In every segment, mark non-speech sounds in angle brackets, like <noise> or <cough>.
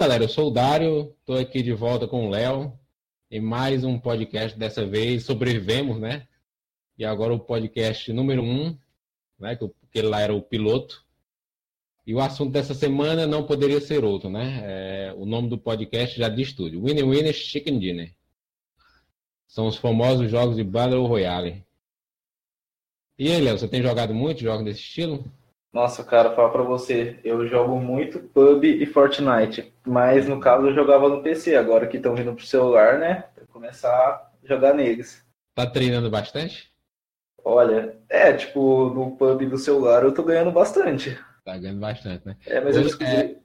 Galera, eu sou o Dário, estou aqui de volta com o Léo em mais um podcast. Dessa vez sobrevivemos, né? E agora o podcast número um, né? Que ele lá era o piloto. E o assunto dessa semana não poderia ser outro, né? É, o nome do podcast já diz tudo: Winnie Winnie Chicken Dinner. São os famosos jogos de Battle Royale. E aí, Léo, você tem jogado muito jogos desse estilo? Nossa, cara, falar pra você, eu jogo muito PUB e Fortnite, mas no caso eu jogava no PC, agora que estão vindo pro celular, né? Vou começar a jogar neles. Tá treinando bastante? Olha, é, tipo, no PUB do celular eu tô ganhando bastante. Tá ganhando bastante, né? É, mas eu descobri. É...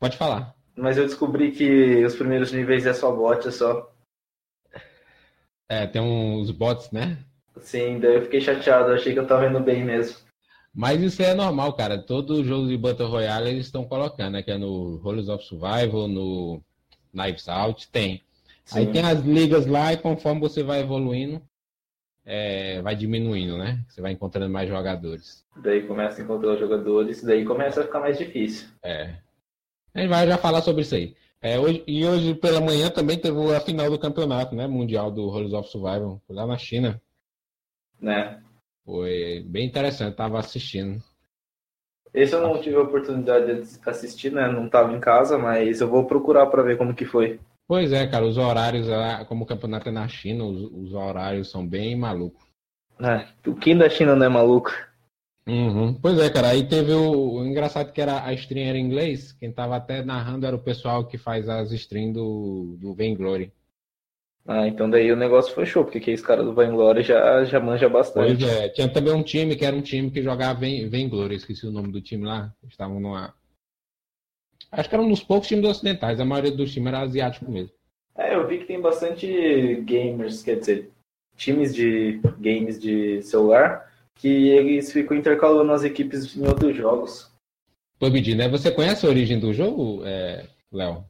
Pode falar. Mas eu descobri que os primeiros níveis é só bot, é só. É, tem uns bots, né? Sim, daí eu fiquei chateado, achei que eu tava indo bem mesmo. Mas isso é normal, cara. Todo jogo de Battle Royale eles estão colocando, né? Que é no Rolls of Survival, no Knives Out, tem. Sim. Aí tem as ligas lá e conforme você vai evoluindo, é, vai diminuindo, né? Você vai encontrando mais jogadores. Daí começa a encontrar os jogadores, daí começa a ficar mais difícil. É. A gente vai já falar sobre isso aí. É, hoje, e hoje pela manhã também teve a final do campeonato, né? Mundial do Rolls of Survival, lá na China. Né? Foi bem interessante, tava assistindo. Esse eu não tive a oportunidade de assistir, né? Não tava em casa, mas eu vou procurar para ver como que foi. Pois é, cara, os horários, como o campeonato é na China, os, os horários são bem malucos. É, o Kim da China não é maluco? Uhum. Pois é, cara, aí teve o, o, engraçado que era a stream era em inglês, quem tava até narrando era o pessoal que faz as streams do, do Vainglory. Ah, então daí o negócio foi show, porque esse cara do Vainglory já, já manja bastante. Pois é, tinha também um time que era um time que jogava Vainglory, esqueci o nome do time lá. Estavam numa. Acho que era um dos poucos times ocidentais, a maioria dos times era asiático mesmo. É, eu vi que tem bastante gamers, quer dizer, times de games de celular, que eles ficam intercalando as equipes em outros jogos. PUBG, né? Você conhece a origem do jogo, é, Léo?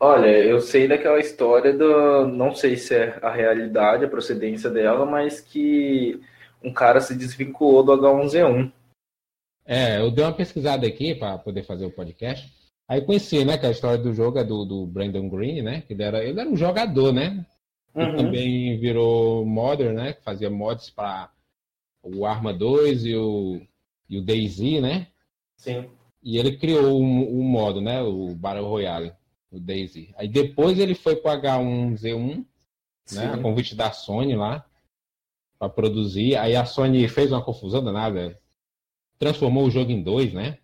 Olha, eu sei daquela história do. Não sei se é a realidade, a procedência dela, mas que um cara se desvinculou do H1Z1. É, eu dei uma pesquisada aqui para poder fazer o podcast. Aí conheci, né, que a história do jogo é do, do Brandon Green, né? Que ele era, ele era um jogador, né? Uhum. Também virou modder, né? Que fazia mods para o Arma 2 e o, e o DayZ, né? Sim. E ele criou o um, um modo, né? O Battle Royale o Daisy. Aí depois ele foi para H1Z1, né, a convite da Sony lá, para produzir. Aí a Sony fez uma confusão danada, transformou o jogo em dois, né?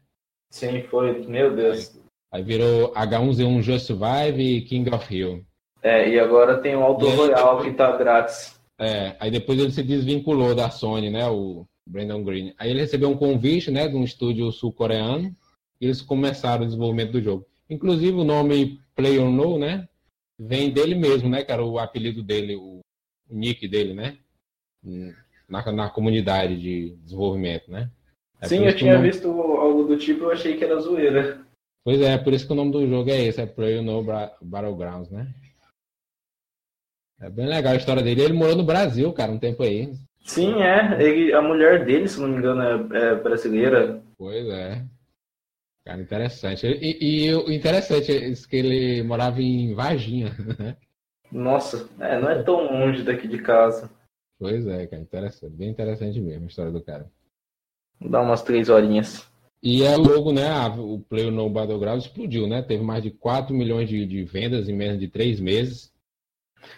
Sim, foi. Meu Deus. Aí, aí virou H1Z1 Just Survive e King of Hill. É, e agora tem o Auto Royal que tá grátis. É, aí depois ele se desvinculou da Sony, né, o Brandon Green. Aí ele recebeu um convite, né, de um estúdio sul-coreano, e eles começaram o desenvolvimento do jogo. Inclusive o nome Player No, né? Vem dele mesmo, né, cara? O apelido dele, o, nick dele, né? Na, na comunidade de desenvolvimento, né? É Sim, eu tinha nome... visto algo do tipo, eu achei que era zoeira. Pois é, por isso que o nome do jogo é esse, é Player No Battlegrounds, né? É bem legal a história dele. Ele morou no Brasil, cara, um tempo aí. Sim, é. Ele, a mulher dele, se não me engano, é, é brasileira. Pois é. Cara, interessante. E, e o interessante é que ele morava em Varginha, <laughs> né? Nossa, é, não é tão longe daqui de casa. Pois é, cara, interessante. Bem interessante mesmo a história do cara. Dar umas três horinhas. E é logo, né? O Player No Battlegrounds explodiu, né? Teve mais de 4 milhões de, de vendas em menos de 3 meses.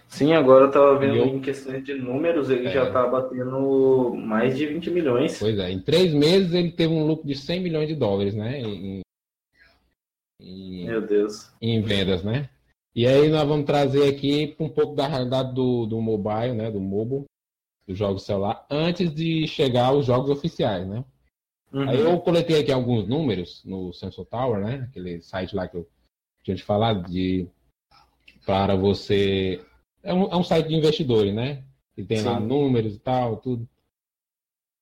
Sim, agora eu tava vendo eu... em questões de números, ele é. já tá batendo mais de 20 milhões. Pois é, em três meses ele teve um lucro de 100 milhões de dólares, né? Em, Meu Deus. Em vendas, né? E aí nós vamos trazer aqui um pouco da realidade do, do mobile, né? Do mobile, do jogo celular, antes de chegar aos jogos oficiais, né? Uhum. Aí eu coletei aqui alguns números no Sensor Tower, né? Aquele site lá que eu tinha te falado de para você é um, é um site de investidores, né? Que tem Sim. lá números e tal, tudo.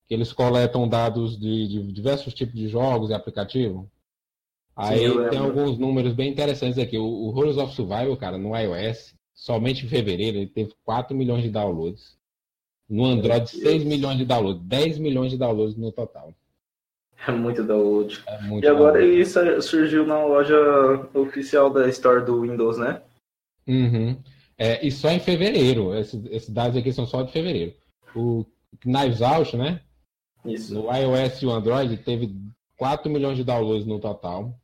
Que eles coletam dados de, de diversos tipos de jogos e aplicativos. Aí Sim, tem alguns números bem interessantes aqui. O, o Horrors of Survival, cara, no iOS, somente em fevereiro, ele teve 4 milhões de downloads. No Android, 6 milhões de downloads. 10 milhões de downloads no total. É muito download. É muito e agora download. ele surgiu na loja oficial da Store do Windows, né? Uhum. É, e só em fevereiro. Esses, esses dados aqui são só de fevereiro. O Knives Out, né? Isso. No iOS e o Android teve 4 milhões de downloads no total.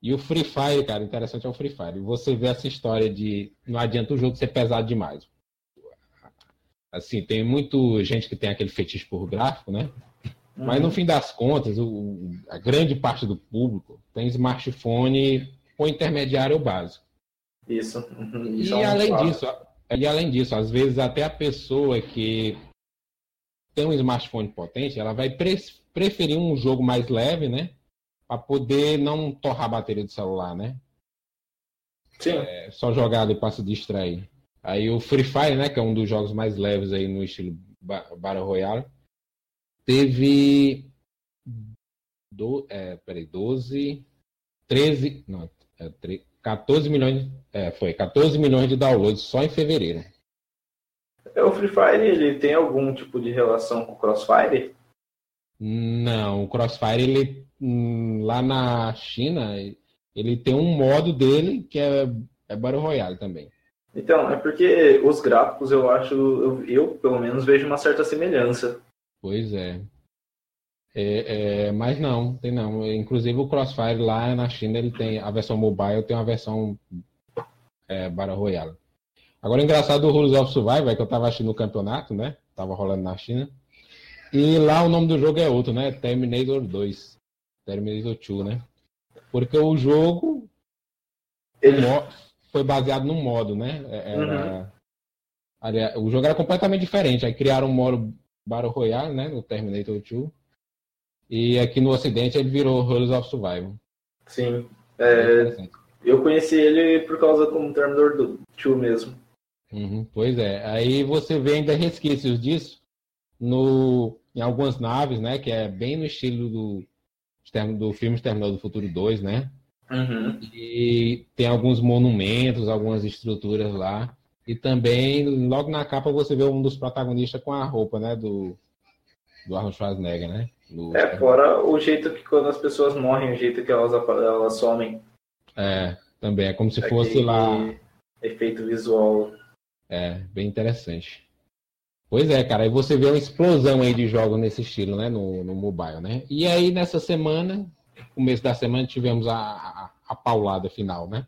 E o Free Fire, cara, interessante é o Free Fire. Você vê essa história de não adianta o jogo ser pesado demais. Assim, tem muito gente que tem aquele fetiche por gráfico, né? Uhum. Mas no uhum. fim das contas, o, a grande parte do público tem smartphone com intermediário básico. Isso. <laughs> Isso e é além disso, e além disso, às vezes até a pessoa que tem um smartphone potente, ela vai pre preferir um jogo mais leve, né? Para poder não torrar a bateria do celular, né? Sim. É, só jogar ali para se distrair. Aí o Free Fire, né, que é um dos jogos mais leves aí no estilo Battle Royale, teve do, é, peraí, 12, 13, não, é, 3, 14 milhões, é, foi 14 milhões de downloads só em fevereiro. É, o Free Fire, ele tem algum tipo de relação com o Crossfire? Não, o Crossfire, ele, lá na China, ele tem um modo dele que é, é Battle Royale também. Então, é porque os gráficos eu acho, eu, eu, pelo menos vejo uma certa semelhança. Pois é. é, é mas não, tem não. Inclusive o Crossfire lá na China ele tem a versão mobile, tem uma versão é, Battle Royale. Agora, engraçado o Rules of Survival, que eu tava assistindo o campeonato, né? Tava rolando na China. E lá o nome do jogo é outro, né? Terminator 2. Terminator 2, né? Porque o jogo Ele... foi baseado num modo, né? É, era... Uhum. O jogo era completamente diferente. Aí criaram um modo Battle Royale, né? No Terminator 2. E aqui no Ocidente ele virou Rules of Survival. Sim. É... Eu conheci ele por causa do Terminator 2 mesmo. Uhum, pois é. Aí você vê ainda resquícios disso no, em algumas naves, né? Que é bem no estilo do, do filme Terminal do Futuro 2, né? Uhum. E tem alguns monumentos, algumas estruturas lá. E também, logo na capa, você vê um dos protagonistas com a roupa, né? Do, do Arnold Schwarzenegger, né? Do... É, fora o jeito que quando as pessoas morrem, o jeito que elas, elas somem. É, também. É como se fosse lá. Efeito visual é, bem interessante. Pois é, cara, aí você vê uma explosão aí de jogos nesse estilo, né, no, no mobile, né? E aí nessa semana, começo da semana, tivemos a, a, a paulada final, né?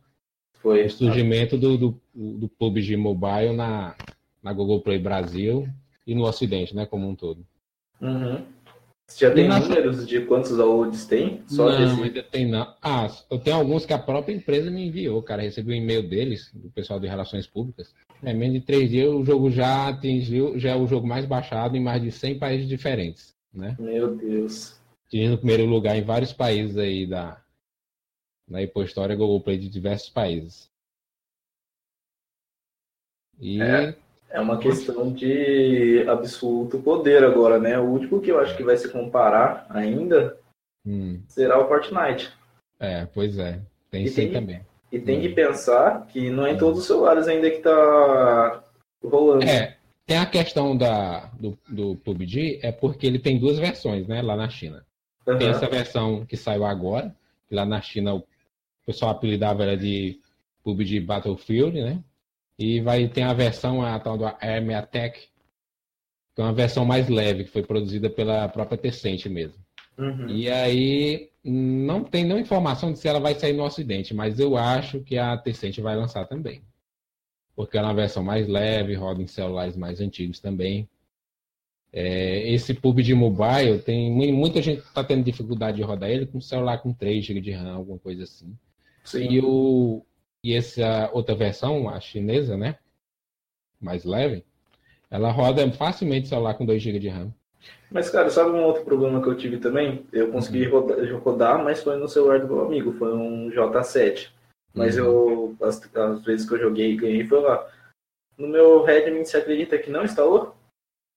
Foi. O surgimento do, do, do PUBG Mobile na, na Google Play Brasil e no Ocidente, né, como um todo. Uhum. Você já tem na... números de quantos downloads tem? Só não, desse... ainda tem não. Ah, eu tenho alguns que a própria empresa me enviou, cara. Recebi um e-mail deles, do pessoal de Relações Públicas. É, menos de três dias o jogo já atingiu, já é o jogo mais baixado em mais de 100 países diferentes, né? Meu Deus. Tinha no primeiro lugar em vários países aí da na história Google Play de diversos países. E é. É uma questão de absoluto poder agora, né? O último que eu acho que vai se comparar ainda hum. será o Fortnite. É, pois é. Tem isso aí também. E tem hum. que pensar que não é em todos os celulares ainda que tá rolando. É, tem a questão da, do, do PUBG, é porque ele tem duas versões, né, lá na China. Uhum. Tem essa versão que saiu agora, que lá na China o pessoal apelidava ela de PUBG Battlefield, né? E vai ter a versão, a tal do Army Attack, que é uma versão mais leve, que foi produzida pela própria Tencent mesmo. Uhum. E aí não tem nenhuma informação de se ela vai sair no Ocidente, mas eu acho que a Tencent vai lançar também. Porque ela é uma versão mais leve, roda em celulares mais antigos também. É, esse PUBG Mobile, tem muita gente está tendo dificuldade de rodar ele com celular com 3 GB de RAM, alguma coisa assim. Sim. E o, e essa outra versão, a chinesa, né? Mais leve, ela roda facilmente celular com 2 GB de RAM. Mas, cara, sabe um outro problema que eu tive também? Eu consegui uhum. rodar, rodar, mas foi no celular do meu amigo, foi um J7. Mas uhum. eu, as, as, vezes que eu joguei e ganhei, foi lá. No meu Redmi, você acredita que não instalou?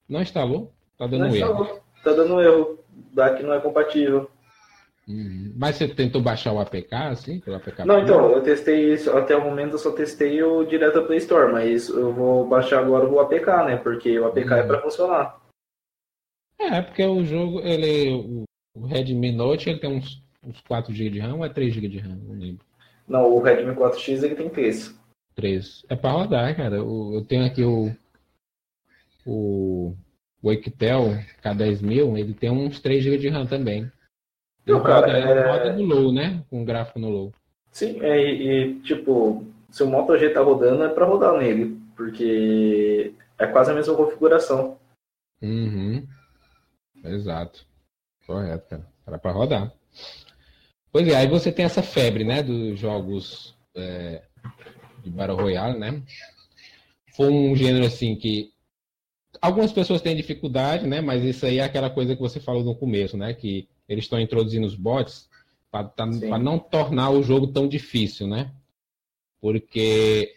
Não instalou? Tá dando não erro. Instalou. Tá dando erro. Daqui não é compatível. Uhum. Mas você tentou baixar o APK, assim? Pelo APK não, então, eu testei isso, até o momento eu só testei o direto da Play Store, mas eu vou baixar agora o APK, né? Porque o APK é uhum. é para funcionar. É, porque o jogo, ele. O Redmi Note ele tem uns, uns 4 GB de RAM ou é 3 GB de RAM? Não lembro. Não, o Redmi 4X ele tem 3. 3. É pra rodar, cara. Eu, tenho aqui o. O. O Equitel K10000, ele tem uns 3 GB de RAM também. Não, cara, roda, é... roda no low, né? Com gráfico no low. Sim, é, e, e, tipo, se o Moto G tá rodando, é pra rodar nele. Porque é quase a mesma configuração. Uhum. Exato. Correto, cara. Era para rodar. Pois é, aí você tem essa febre, né, dos jogos é, de Battle Royale, né? Foi um gênero assim que algumas pessoas têm dificuldade, né? Mas isso aí é aquela coisa que você falou no começo, né? Que eles estão introduzindo os bots para não tornar o jogo tão difícil, né? Porque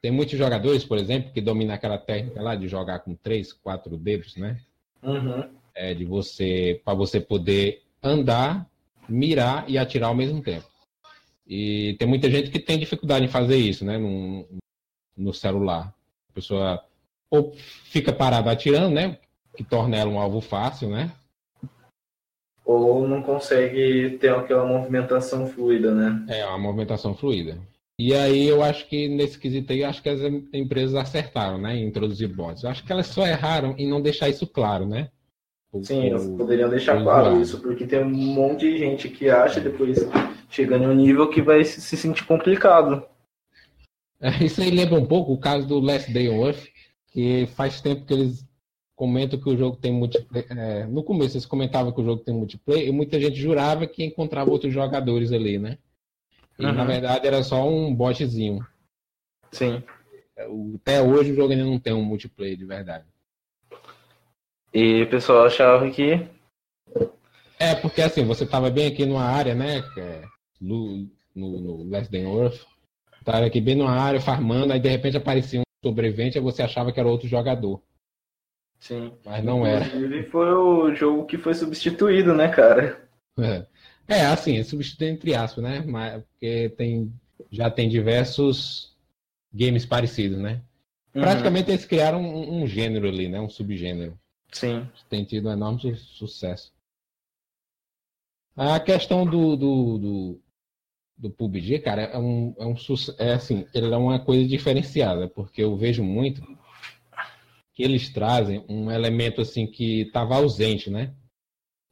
tem muitos jogadores, por exemplo, que dominam aquela técnica lá de jogar com três, quatro dedos, né? Uhum. É, de você, para você poder andar, mirar e atirar ao mesmo tempo. E tem muita gente que tem dificuldade em fazer isso, né? No, no celular. A pessoa ou fica parada atirando, né? Que torna ela um alvo fácil, né? Ou não consegue ter aquela movimentação fluida, né? É, uma movimentação fluida. E aí eu acho que nesse quesito aí, acho que as empresas acertaram, né, em introduzir bots. Eu acho que elas só erraram em não deixar isso claro, né? Sim, eles poderiam deixar claro isso, porque tem um monte de gente que acha depois chegando em um nível que vai se sentir complicado. É, isso aí lembra um pouco o caso do Last Day on Earth, que faz tempo que eles comentam que o jogo tem multiplayer. É, no começo eles comentavam que o jogo tem multiplayer e muita gente jurava que encontrava outros jogadores ali, né? E uhum. na verdade era só um botzinho. Sim. Até hoje o jogo ainda não tem um multiplayer de verdade. E o pessoal achava que. É, porque assim, você tava bem aqui numa área, né? É no, no, no Less Than Earth. Tava aqui bem numa área, farmando, aí de repente aparecia um sobrevivente e você achava que era outro jogador. Sim. Mas não era. Inclusive foi o jogo que foi substituído, né, cara? É. É, assim, substitui entre aspas, né? Mas, porque tem, já tem diversos games parecidos, né? Uhum. Praticamente eles criaram um, um, gênero ali, né? Um subgênero. Sim. Tem tido um enorme sucesso. A questão do, do, do, do PUBG, cara, é um, é um é assim, ele é uma coisa diferenciada, porque eu vejo muito que eles trazem um elemento assim que estava ausente, né?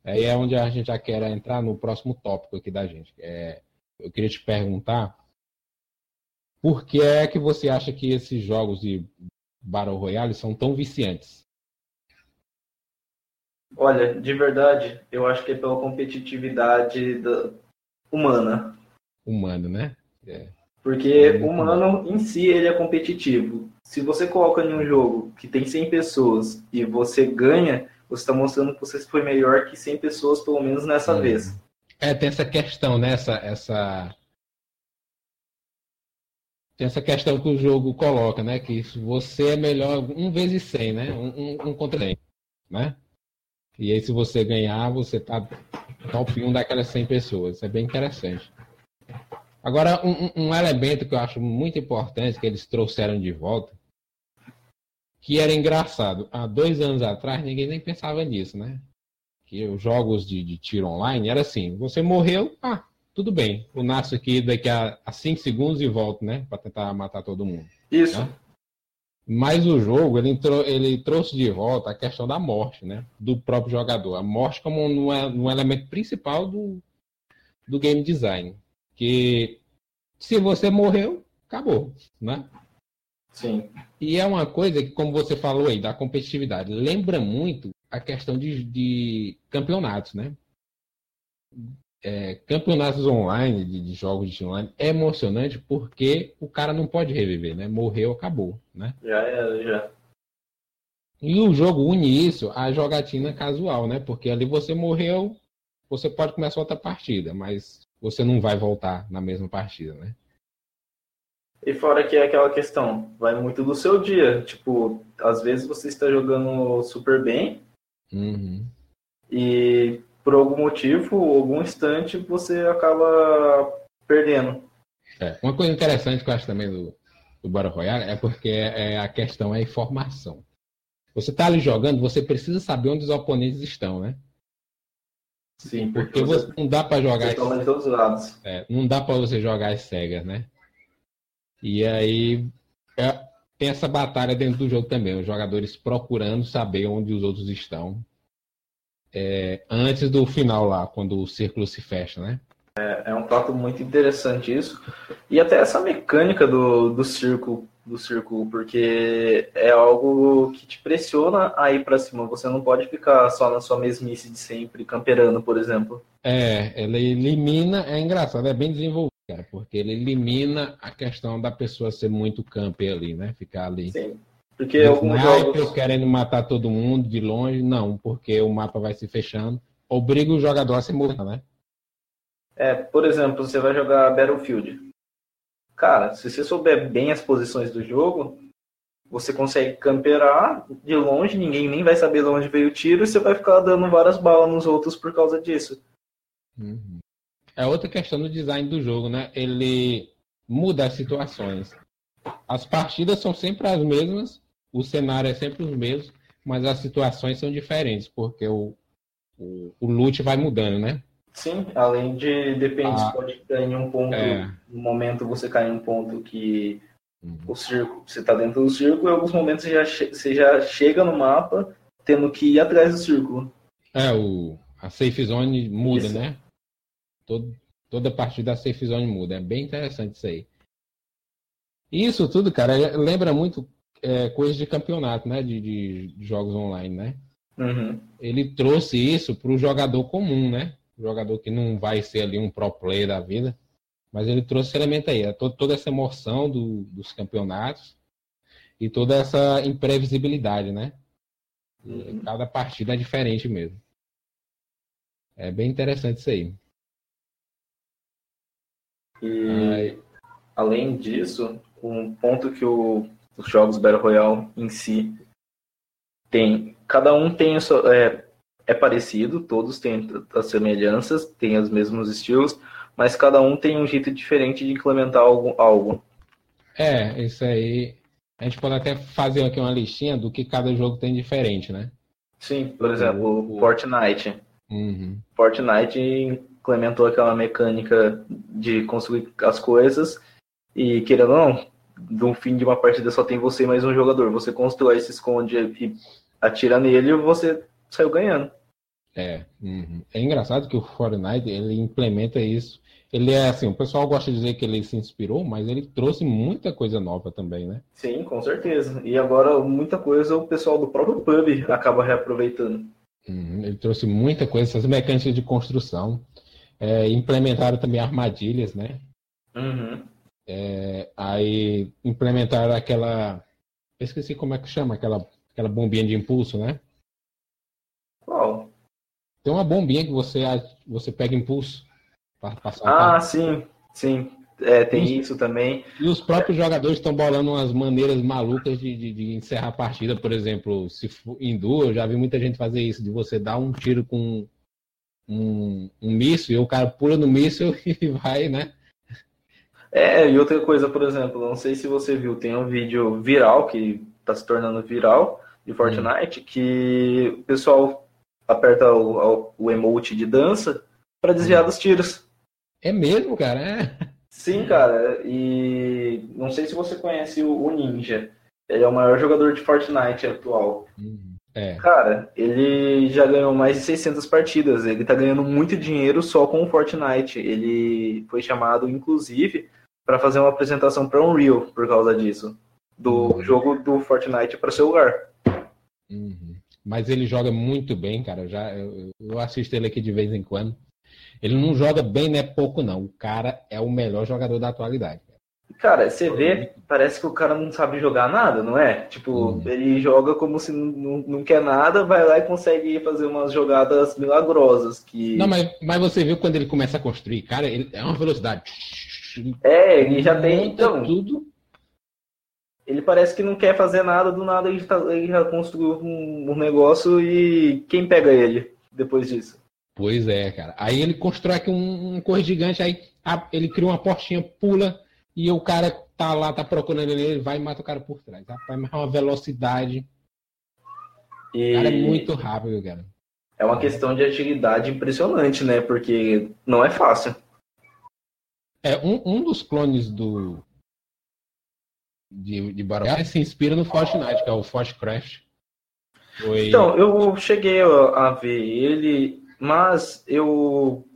Aí é onde a gente já quer entrar no próximo tópico aqui da gente. É, eu queria te perguntar por que é que você acha que esses jogos de Battle Royale são tão viciantes? Olha, de verdade, eu acho que é pela competitividade da... humana. Humano, né? É. Porque o humano em si ele é competitivo. Se você coloca em um jogo que tem 100 pessoas e você ganha, você está mostrando que você foi melhor que 100 pessoas, pelo menos nessa hum. vez. É, tem essa questão, né? Essa, essa... Tem essa questão que o jogo coloca, né? Que você é melhor um vezes 100, né? Um, um, um contra 100, né? E aí, se você ganhar, você tá top 1 daquelas 100 pessoas. Isso é bem interessante. Agora, um, um elemento que eu acho muito importante que eles trouxeram de volta que era engraçado. Há dois anos atrás, ninguém nem pensava nisso, né? Que os jogos de, de tiro online era assim: você morreu, ah, tudo bem, eu nasço aqui daqui a 5 segundos e volto, né? Para tentar matar todo mundo. Isso. Né? Mas o jogo, ele, ele trouxe de volta a questão da morte, né? Do próprio jogador. A morte como um, um elemento principal do, do game design. Que se você morreu, acabou, né? Sim. E é uma coisa que, como você falou aí, da competitividade, lembra muito a questão de, de campeonatos, né? É, campeonatos online, de, de, jogos de online, é emocionante porque o cara não pode reviver, né? Morreu, acabou, né? Já é, já. E o jogo une isso à jogatina casual, né? Porque ali você morreu, você pode começar outra partida, mas você não vai voltar na mesma partida, né? E fora que é aquela questão, vai muito do seu dia. Tipo, às vezes você está jogando super bem uhum. e por algum motivo, algum instante, você acaba perdendo. É, uma coisa interessante que eu acho também do, do Battle Royale é porque é, a questão é a informação. Você tá ali jogando, você precisa saber onde os oponentes estão, né? Sim, porque, porque você, não dá para jogar. De todos os lados. É, não dá para você jogar as cegas, né? E aí é, tem essa batalha dentro do jogo também, os jogadores procurando saber onde os outros estão é, antes do final lá, quando o círculo se fecha, né? É, é, um fato muito interessante isso. E até essa mecânica do, do círculo, do círculo, porque é algo que te pressiona a ir para cima. Você não pode ficar só na sua mesmice de sempre, camperando, por exemplo. É, ele elimina, é engraçado, é bem desenvolvido, cara, porque ele elimina a questão da pessoa ser muito camper ali, né? Ficar ali. Sim. Porque alguns jogos... querendo matar todo mundo de longe, não, porque o mapa vai se fechando. Obriga o jogador a se mover, né? É, por exemplo, você vai jogar Battlefield. Cara, se você souber bem as posições do jogo, você consegue camperar de longe, ninguém nem vai saber de onde veio o tiro e você vai ficar dando várias balas nos outros por causa disso. Uhum. É outra questão do design do jogo, né? Ele muda as situações. As partidas são sempre as mesmas, o cenário é sempre os mesmos, mas as situações são diferentes, porque o, o, o loot vai mudando, né? Sim, além de depende, ah, pode cair em um ponto, é. no momento você cai em um ponto que uhum. o círculo, você está dentro do círculo, e em alguns momentos você já, você já chega no mapa tendo que ir atrás do círculo. É, o, a safe zone muda, isso. né? Todo, toda parte da safe zone muda. É bem interessante isso aí. Isso tudo, cara, lembra muito é, coisas de campeonato, né? De, de jogos online, né? Uhum. Ele trouxe isso para o jogador comum, né? O jogador que não vai ser ali um pro player da vida. Mas ele trouxe esse elemento aí, é toda, toda essa emoção do, dos campeonatos e toda essa imprevisibilidade, né? Uhum. Cada partida é diferente mesmo. É bem interessante isso aí. E aí... além disso, um ponto que o os jogos Battle Royale em si tem. Cada um tem o seu, é, é parecido, todos têm as semelhanças, têm os mesmos estilos, mas cada um tem um jeito diferente de implementar algo. algo. É, isso aí. A gente pode até fazer aqui uma listinha do que cada jogo tem diferente, né? Sim, por exemplo, o Fortnite. Uhum. Fortnite implementou aquela mecânica de construir as coisas e, querendo ou não, no fim de uma partida só tem você e mais um jogador. Você constrói, se esconde e atira nele e você saiu ganhando. É, uhum. é engraçado que o Fortnite ele implementa isso. Ele é assim, o pessoal gosta de dizer que ele se inspirou, mas ele trouxe muita coisa nova também, né? Sim, com certeza. E agora muita coisa o pessoal do próprio pub acaba reaproveitando. Uhum. Ele trouxe muita coisa, essas mecânicas de construção. É, implementaram também armadilhas, né? Uhum. É, aí implementaram aquela. Eu esqueci como é que chama, aquela, aquela bombinha de impulso, né? Qual? Tem uma bombinha que você, você pega impulso para passar. Ah, sim, sim. É, tem isso também. E os próprios jogadores estão bolando umas maneiras malucas de, de, de, encerrar a partida. Por exemplo, se for em duo, eu já vi muita gente fazer isso, de você dar um tiro com um, um míssil e o cara pula no míssil <laughs> e vai, né? É, e outra coisa, por exemplo, não sei se você viu, tem um vídeo viral que está se tornando viral de Fortnite, hum. que o pessoal aperta o, o emote de dança para desviar hum. dos tiros. É mesmo, cara? É. Sim, cara. E não sei se você conhece o, Ninja. Ele é o maior jogador de Fortnite atual. Hum, é. Cara, ele já ganhou mais de 600 partidas. Ele tá ganhando muito dinheiro só com o Fortnite. Ele foi chamado, inclusive, para fazer uma apresentação para Unreal por causa disso. Do uhum. jogo do Fortnite para celular. Uhum. Mas ele joga muito bem, cara. Já, eu, eu, assisto ele aqui de vez em quando. Ele não joga bem, não é pouco, não. O cara é o melhor jogador da atualidade. Cara, você vê, parece que o cara não sabe jogar nada, não é? Tipo, uhum. ele joga como se não, não quer nada, vai lá e consegue fazer umas jogadas milagrosas. Que... Não, mas, mas você viu quando ele começa a construir, cara, ele é uma velocidade é, ele já tem. Então, tudo. Ele parece que não quer fazer nada, do nada ele, tá, ele já construiu um, um negócio e quem pega ele depois disso? Pois é, cara. Aí ele constrói aqui um, um cor gigante, aí a, ele cria uma portinha, pula, e o cara tá lá, tá procurando ele, ele vai e mata o cara por trás. Rapaz, mas é uma velocidade. E... Cara, é muito rápido, cara. É uma questão de agilidade impressionante, né? Porque não é fácil. É, um, um dos clones do. De, de Battlefield se inspira no Fortnite, que é o Fortcraft. Foi... Então, eu cheguei a ver ele, mas eu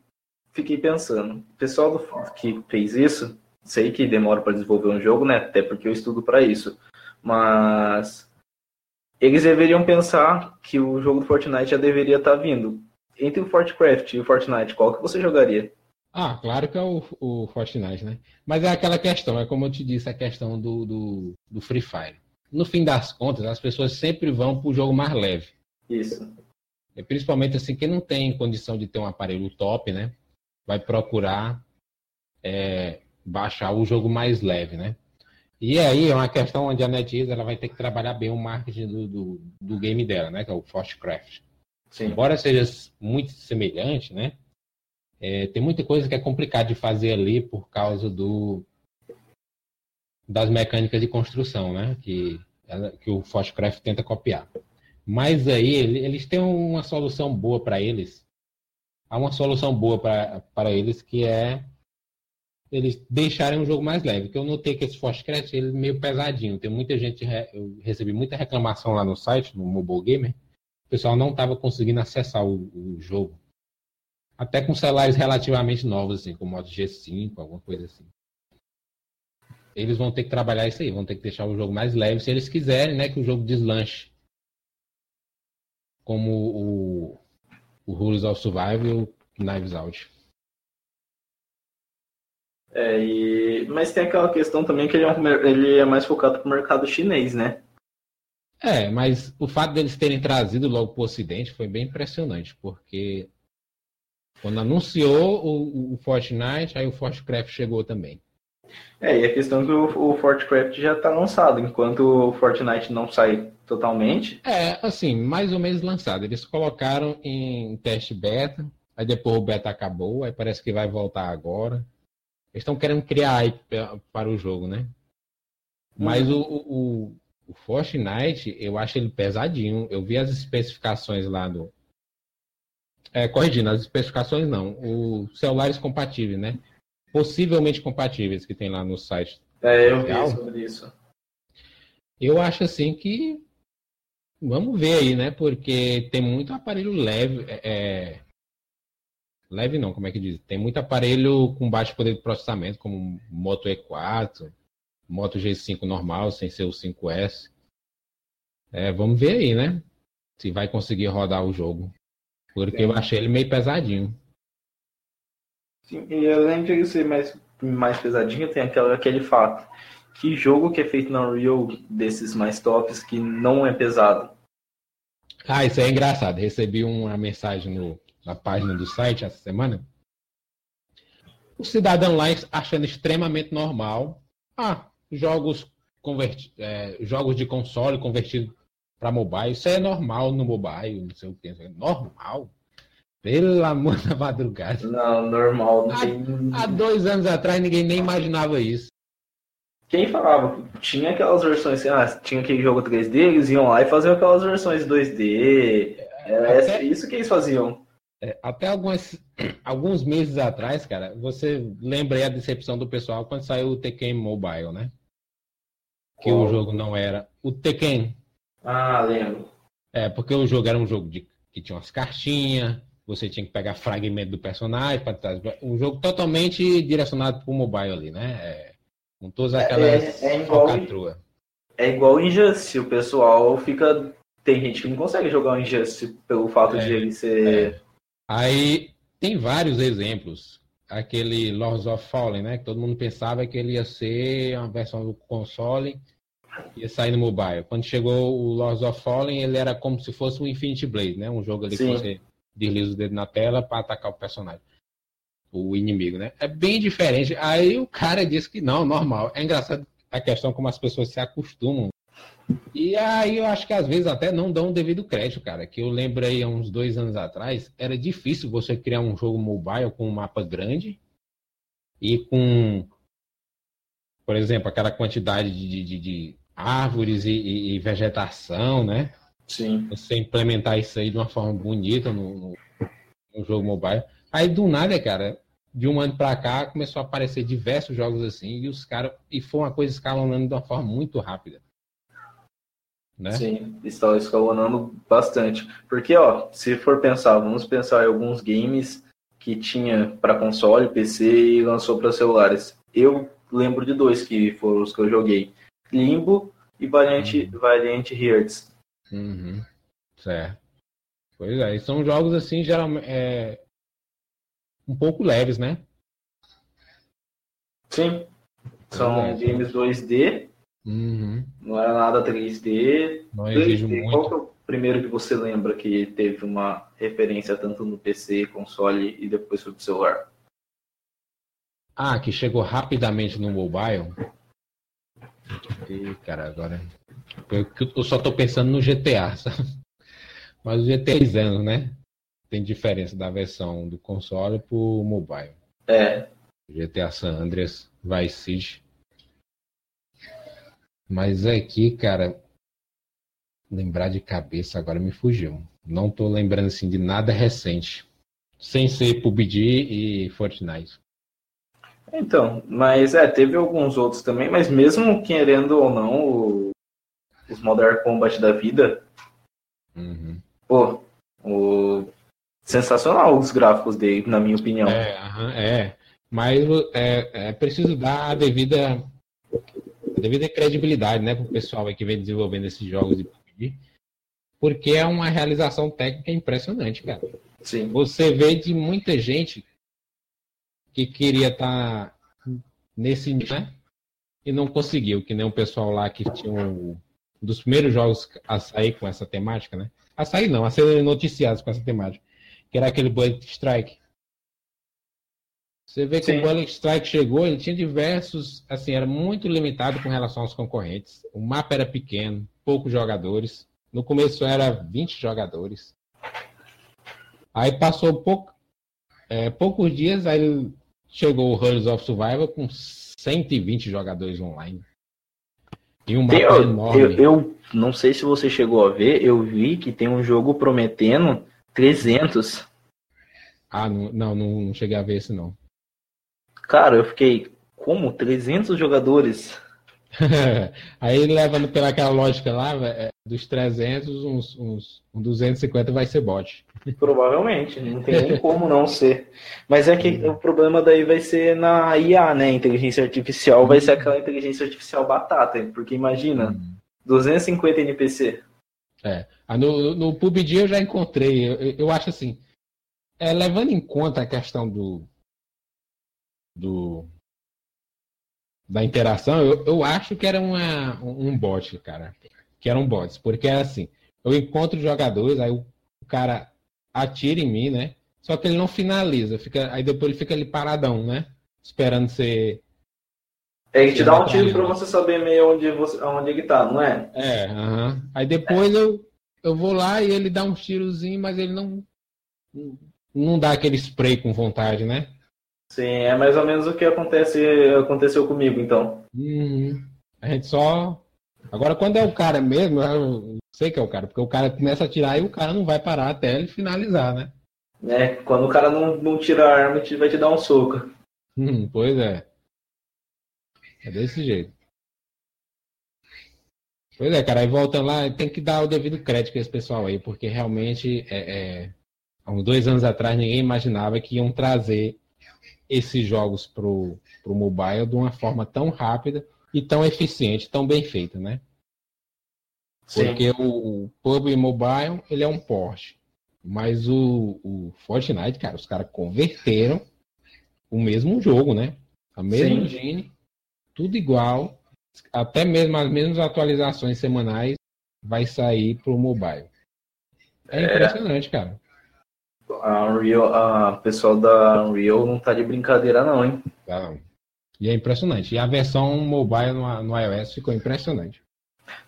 fiquei pensando. O pessoal do, que fez isso, sei que demora para desenvolver um jogo, né? Até porque eu estudo para isso. Mas eles deveriam pensar que o jogo do Fortnite já deveria estar tá vindo. Entre o Fortcraft e o Fortnite, qual que você jogaria? Ah, claro que é o, o Fortnite, né? Mas é aquela questão, é como eu te disse, a questão do, do, do Free Fire. No fim das contas, as pessoas sempre vão para o jogo mais leve. Isso. E principalmente assim, quem não tem condição de ter um aparelho top, né? Vai procurar é, baixar o jogo mais leve, né? E aí é uma questão onde a NetEase ela vai ter que trabalhar bem o marketing do, do, do game dela, né? Que é o Fortcraft. Sim. Embora seja muito semelhante, né? É, tem muita coisa que é complicado de fazer ali por causa do das mecânicas de construção, né? Que, que o Fortcraft tenta copiar. Mas aí eles têm uma solução boa para eles. Há uma solução boa para eles que é eles deixarem um jogo mais leve. Que eu notei que esse Fortcraft ele é meio pesadinho. Tem muita gente, eu recebi muita reclamação lá no site, no Mobile Gamer. O pessoal não estava conseguindo acessar o, o, jogo. Até com celulares relativamente novos, assim, como Moto G5, alguma coisa assim. Eles vão ter que trabalhar isso aí, vão ter que deixar o jogo mais leve, se eles quiserem, né, que o jogo deslanche. Como o, o Rules of Survival e o Knives Out. É, e... Mas tem aquela questão também que ele é, um... ele é mais focado para o mercado chinês, né? É, mas o fato deles terem trazido logo para o Ocidente foi bem impressionante, porque quando anunciou o, o Fortnite, aí o Fortcraft chegou também. É, e a questão é que o, o Fortcraft já está lançado, enquanto o Fortnite não sai totalmente. É, assim, mais ou menos lançado. Eles colocaram em teste beta, aí depois o beta acabou, aí parece que vai voltar agora. Eles estão querendo criar hype para o jogo, né? Mas uhum. o, o, o Fortnite, eu acho ele pesadinho. Eu vi as especificações lá do. É, corrigindo, as especificações não. Os celulares compatíveis, né? Possivelmente compatíveis que tem lá no site. É, eu vi sobre isso. Eu acho assim que. Vamos ver aí, né? Porque tem muito aparelho leve. É, é Leve não, como é que diz? Tem muito aparelho com baixo poder de processamento, como Moto E4, Moto G5 normal, sem ser o 5S. É, vamos ver aí, né? Se vai conseguir rodar o jogo. Porque eu achei ele meio pesadinho. Sim, e além de ele ser mais, mais pesadinho, tem aquela, aquele fato. Que jogo que é feito na Unreal desses mais tops que não é pesado? Ah, isso é engraçado. Recebi uma mensagem no, na página do site essa semana, o cidadão lá achando extremamente normal. Ah, jogos, converti é, jogos de console convertido para mobile, isso é normal no mobile, não sei o que. É normal? Pelo amor da madrugada. Não, normal. Não há, tem... há dois anos atrás ninguém nem imaginava isso. Quem falava? Tinha aquelas versões assim, ah, tinha aquele jogo 3D, eles iam lá e faziam aquelas versões 2D. Era Até... isso que eles faziam. É, até algumas, <clears throat> alguns meses atrás, cara, você lembra a decepção do pessoal quando saiu o Tekken Mobile, né? Que oh. o jogo não era. O Tekken. Ah, lembro. É, porque o jogo era um jogo de, que tinha umas cartinhas, você tinha que pegar fragmento do personagem, para um jogo totalmente direcionado para o mobile ali, né? É, com todas é, aquelas é, é, igual, é igual Injustice, o pessoal fica. Tem gente que não consegue jogar o Injustice pelo fato de é, ele ser é. Aí tem vários exemplos. Aquele Lords of Fallen, né? Que todo mundo pensava que ele ia ser uma versão do console ia sair no mobile. Quando chegou o Lords of Fallen, ele era como se fosse um Infinity Blade, né? Um jogo ali Sim. que você desliza o dedo na tela para atacar o personagem. O inimigo, né? É bem diferente. Aí o cara disse que não, normal. É engraçado a questão como as pessoas se acostumam e aí eu acho que às vezes até não dão o devido crédito, cara. Que eu lembrei há uns dois anos atrás, era difícil você criar um jogo mobile com um mapa grande e com, por exemplo, aquela quantidade de, de, de árvores e, e, vegetação, né? Sim. Você implementar isso aí de uma forma bonita no, no, no jogo mobile. Aí do nada, cara, de um ano para cá começou a aparecer diversos jogos assim e os caras e foi uma coisa escalonando de uma forma muito rápida. Né? Sim, está escalonando bastante. Porque, ó, se for pensar, vamos pensar em alguns games que tinha para console, PC e lançou para celulares. Eu lembro de dois que foram os que eu joguei: Limbo e Valiant, uhum. Valiant Hearts. Uhum. Certo. Pois é, são jogos assim, geralmente, é, um pouco leves, né? Sim. São é, games 2D. Uhum. Não era nada 3D. Não 3D. Muito. Qual que é o primeiro que você lembra que teve uma referência tanto no PC, console e depois pro celular? Ah, que chegou rapidamente no mobile. E, cara, agora. Eu só tô pensando no GTA, <laughs> sabe? Mas o GTA é anos, né? tem diferença da versão do console pro mobile. É. GTA San Andreas, Vice City. Mas aqui, cara, lembrar de cabeça agora me fugiu. Não tô lembrando assim de nada recente. Sem ser PUBG e Fortnite. Então, mas é, teve alguns outros também, mas mesmo querendo ou não, o, os Modern Combat da vida, uhum. pô, o sensacional os gráficos dele, na minha opinião. É, é. mas é, é preciso dar a devida, a devida credibilidade né, para o pessoal que vem desenvolvendo esses jogos de PUBG, porque é uma realização técnica impressionante, cara. Sim. Você vê de muita gente que queria estar tá nesse né, e não conseguiu, que nem o pessoal lá que tinha um dos primeiros jogos a sair com essa temática, né? A sair não, a ser noticiados com essa temática que era aquele Bullet Strike. Você vê que Sim. o Bullet Strike chegou, ele tinha diversos, assim, era muito limitado com relação aos concorrentes. O mapa era pequeno, poucos jogadores. No começo era 20 jogadores. Aí passou pouco, é, poucos dias, aí chegou o Heroes of Survival com 120 jogadores online. E um mapa eu, enorme. Eu, eu não sei se você chegou a ver, eu vi que tem um jogo prometendo 300. Ah, não, não, não cheguei a ver esse não. Cara, eu fiquei, como? 300 jogadores? <laughs> Aí levando pelaquela lógica lá, é, dos 300, uns, uns, uns 250 vai ser bot. Provavelmente, não tem nem <laughs> como não ser. Mas é que uhum. o problema daí vai ser na IA, né? Inteligência artificial, vai ser uhum. aquela inteligência artificial batata, porque imagina, uhum. 250 NPC. É. Ah, no, no PUBG eu já encontrei. Eu, eu acho assim, é, levando em conta a questão do, do da interação, eu, eu acho que era uma, um bot, cara. Que eram bots. Porque é assim, eu encontro jogadores, aí o, o cara atira em mim, né? Só que ele não finaliza. Fica, aí depois ele fica ali paradão, né? Esperando ser é que te dá um tiro pra você saber meio onde, você, onde ele tá, não é? É, aham. Uh -huh. Aí depois é. eu, eu vou lá e ele dá um tirozinho, mas ele não. Não dá aquele spray com vontade, né? Sim, é mais ou menos o que acontece, aconteceu comigo, então. Uhum. A gente só. Agora, quando é o cara mesmo, eu sei que é o cara, porque o cara começa a tirar e o cara não vai parar até ele finalizar, né? É, quando o cara não, não tira a arma, vai te dar um soco. Hum, pois é. É desse jeito. Pois é, cara, aí voltando lá, tem que dar o devido crédito a esse pessoal aí, porque realmente, é, é, há uns dois anos atrás, ninguém imaginava que iam trazer esses jogos pro, pro mobile de uma forma tão rápida e tão eficiente, tão bem feita, né? Sim. Porque o, o PUBG Mobile, ele é um porte. Mas o, o Fortnite, cara, os caras converteram o mesmo jogo, né? A mesma Sim. engine tudo igual, até mesmo as mesmas atualizações semanais vai sair para o mobile. É, é impressionante, cara. A Unreal, a pessoal da Unreal não tá de brincadeira não, hein? Tá. E é impressionante. E a versão mobile no, no iOS ficou impressionante.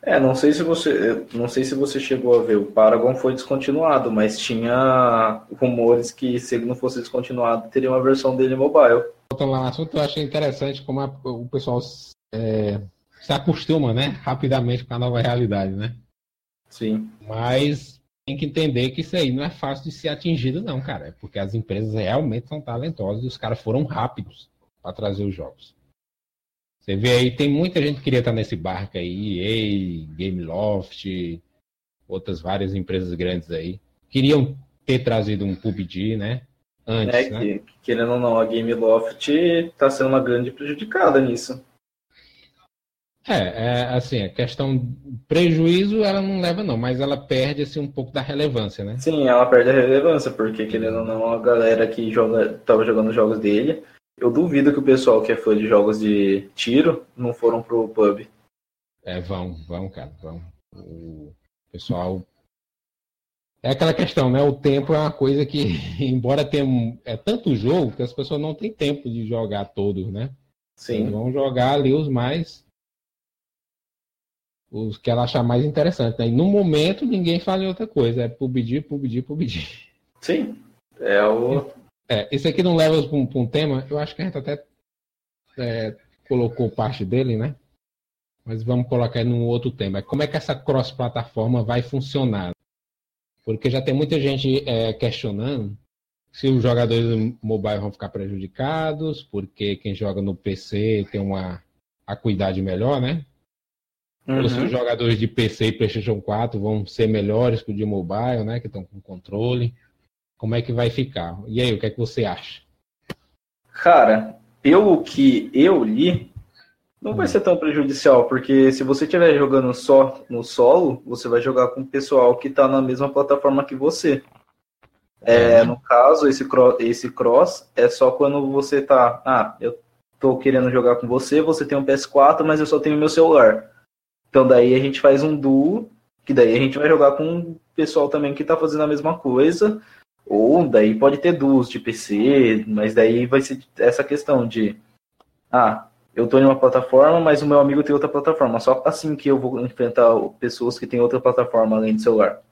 É, não sei se você, não sei se você chegou a ver, o Paragon foi descontinuado, mas tinha rumores que se ele não fosse descontinuado, teria uma versão dele mobile voltando lá no assunto, eu achei interessante como a, o pessoal é, se acostuma, né, rapidamente com a nova realidade, né? Sim. Mas tem que entender que isso aí não é fácil de ser atingido, não, cara. É porque as empresas realmente são talentosas e os caras foram rápidos para trazer os jogos. Você vê aí, tem muita gente que queria estar nesse barco aí, EA, Gameloft, outras várias empresas grandes aí. Queriam ter trazido um PUBG, né? Antes, é, né? Que, querendo ou não, a Gameloft está sendo uma grande prejudicada nisso. É, é, assim, a questão prejuízo ela não leva não, mas ela perde assim um pouco da relevância, né? Sim, ela perde a relevância, porque querendo ou não, a galera que joga, tava jogando jogos dele, eu duvido que o pessoal que é fã de jogos de tiro não foram pro pub. É, vão, vão, cara, vão. O pessoal é aquela questão, né? O tempo é uma coisa que, <laughs> embora tenha é tanto jogo que as pessoas não têm tempo de jogar todos, né? Sim. Eles vão jogar ali os mais os que ela achar mais interessante. Né? E no momento ninguém fala em outra coisa, é PUBG, PUBG, PUBG. Sim, é o. É, isso aqui não leva para um, um, tema, eu acho que a gente até é, colocou parte dele, né? Mas vamos colocar aí num outro tema. Como é que essa cross-plataforma vai funcionar? Porque já tem muita gente é, questionando se os jogadores mobile vão ficar prejudicados, porque quem joga no PC tem uma acuidade melhor, né? Uhum. Os jogadores de PC e PlayStation 4 vão ser melhores que o de mobile, né? Que estão com controle. Como é que vai ficar? E aí, o que é que você acha? Cara, pelo que eu li, não vai ser tão prejudicial, porque se você estiver jogando só no solo, você vai jogar com o pessoal que está na mesma plataforma que você. É, uhum. no caso, esse cross, esse cross é só quando você tá. Ah, eu tô querendo jogar com você, você tem um PS4, mas eu só tenho meu celular. Então daí a gente faz um duo, que daí a gente vai jogar com o pessoal também que está fazendo a mesma coisa. Ou daí pode ter duos de PC, mas daí vai ser essa questão de ah, eu estou em uma plataforma, mas o meu amigo tem outra plataforma. Só assim que eu vou enfrentar pessoas que têm outra plataforma além do celular.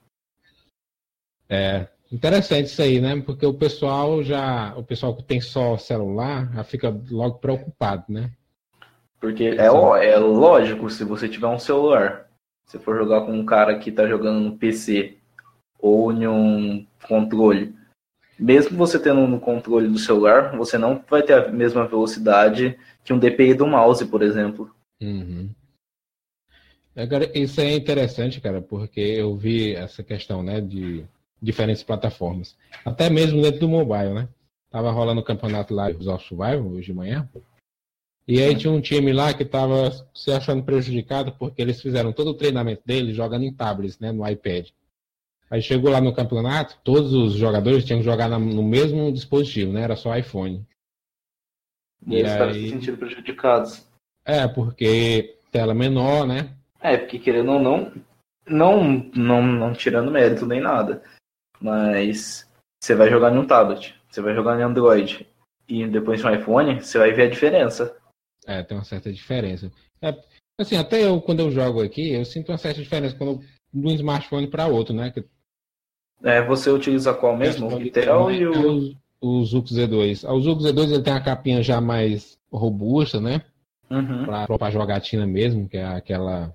É, interessante isso aí, né? Porque o pessoal já, o pessoal que tem só celular, já fica logo preocupado, né? Porque é, é lógico, se você tiver um celular, se for jogar com um cara que está jogando no PC ou em um controle, mesmo você tendo no controle do celular, você não vai ter a mesma velocidade que um DPI do mouse, por exemplo. Uhum. Agora, isso é interessante, cara, porque eu vi essa questão, né, de diferentes plataformas. Até mesmo dentro do mobile, né? Tava rolando o campeonato lá dos Survival hoje de manhã. E aí tinha um time lá que estava se achando prejudicado porque eles fizeram todo o treinamento deles jogando em tablets, né, no iPad. Aí chegou lá no campeonato, todos os jogadores tinham que jogar no mesmo dispositivo, né? Era só iPhone. E, e eles caras se sentiram prejudicados. É, porque tela menor, né? É, porque querendo ou não, não, não, não tirando mérito nem nada. Mas você vai jogar em um tablet, você vai jogar em Android e depois no iPhone, você vai ver a diferença. É, tem uma certa diferença. É, assim, até eu, quando eu jogo aqui, eu sinto uma certa diferença quando de um smartphone para outro, né? Que... É, você utiliza qual mesmo? O Intel e o... O Zux Z2. O Zux Z2 ele tem a capinha já mais robusta, né? Uhum. Para jogatina mesmo, que é aquela...